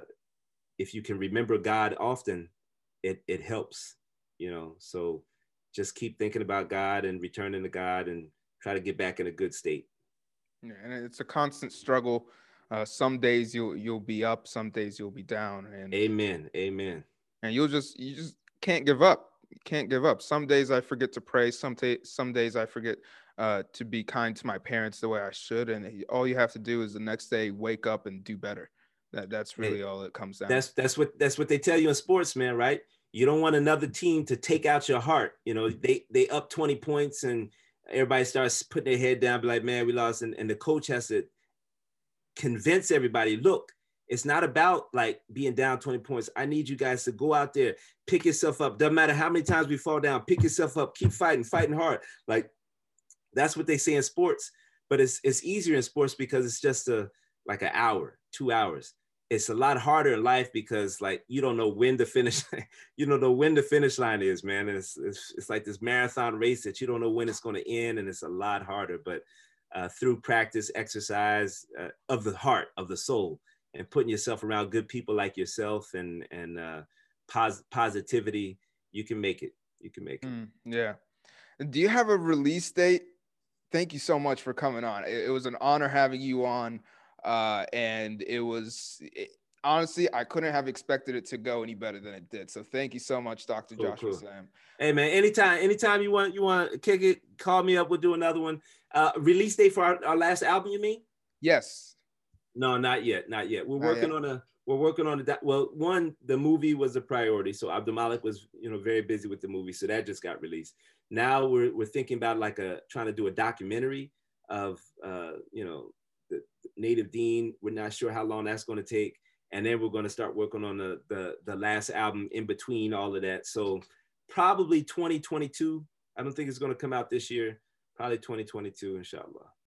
if you can remember God often, it, it helps, you know. So just keep thinking about God and returning to God and try to get back in a good state. Yeah, and it's a constant struggle. Uh, some days you'll you'll be up, some days you'll be down. And Amen. Amen. And you'll just you just can't give up can't give up. Some days I forget to pray. Some t- some days I forget uh, to be kind to my parents the way I should. And all you have to do is the next day wake up and do better. That that's really all it comes down. That's that's what that's what they tell you in sports, man. Right? You don't want another team to take out your heart. You know, they they up twenty points and everybody starts putting their head down, be like, man, we lost, and, and the coach has to convince everybody, look, it's not about like being down 20 points. I need you guys to go out there, pick yourself up. Doesn't matter how many times we fall down, pick yourself up, keep fighting, fighting hard. Like that's what they say in sports. But it's it's easier in sports because it's just a like an hour, two hours. It's a lot harder in life because like you don't know when the finish, you don't know when the finish line is, man. It's, it's it's like this marathon race that you don't know when it's going to end, and it's a lot harder. But uh, through practice, exercise uh, of the heart, of the soul, and putting yourself around good people like yourself and and uh, pos- positivity, you can make it. You can make it. Mm, yeah. Do you have a release date? Thank you so much for coming on. It, it was an honor having you on, uh, and it was. It, honestly, I couldn't have expected it to go any better than it did. So thank you so much, Dr. Cool, Joshua cool. Sam. Hey man, anytime, anytime you want you want to kick it, call me up. We'll do another one. Uh, release date for our, our last album, you mean? Yes. No, not yet, not yet. We're not working yet. on a we're working on a well one the movie was a priority so abdul malik was you know very busy with the movie so that just got released now we're, we're thinking about like a trying to do a documentary of uh you know the native Deen. we're not sure how long that's going to take and then we're going to start working on the, the the last album in between all of that so probably 2022 i don't think it's going to come out this year probably 2022 inshallah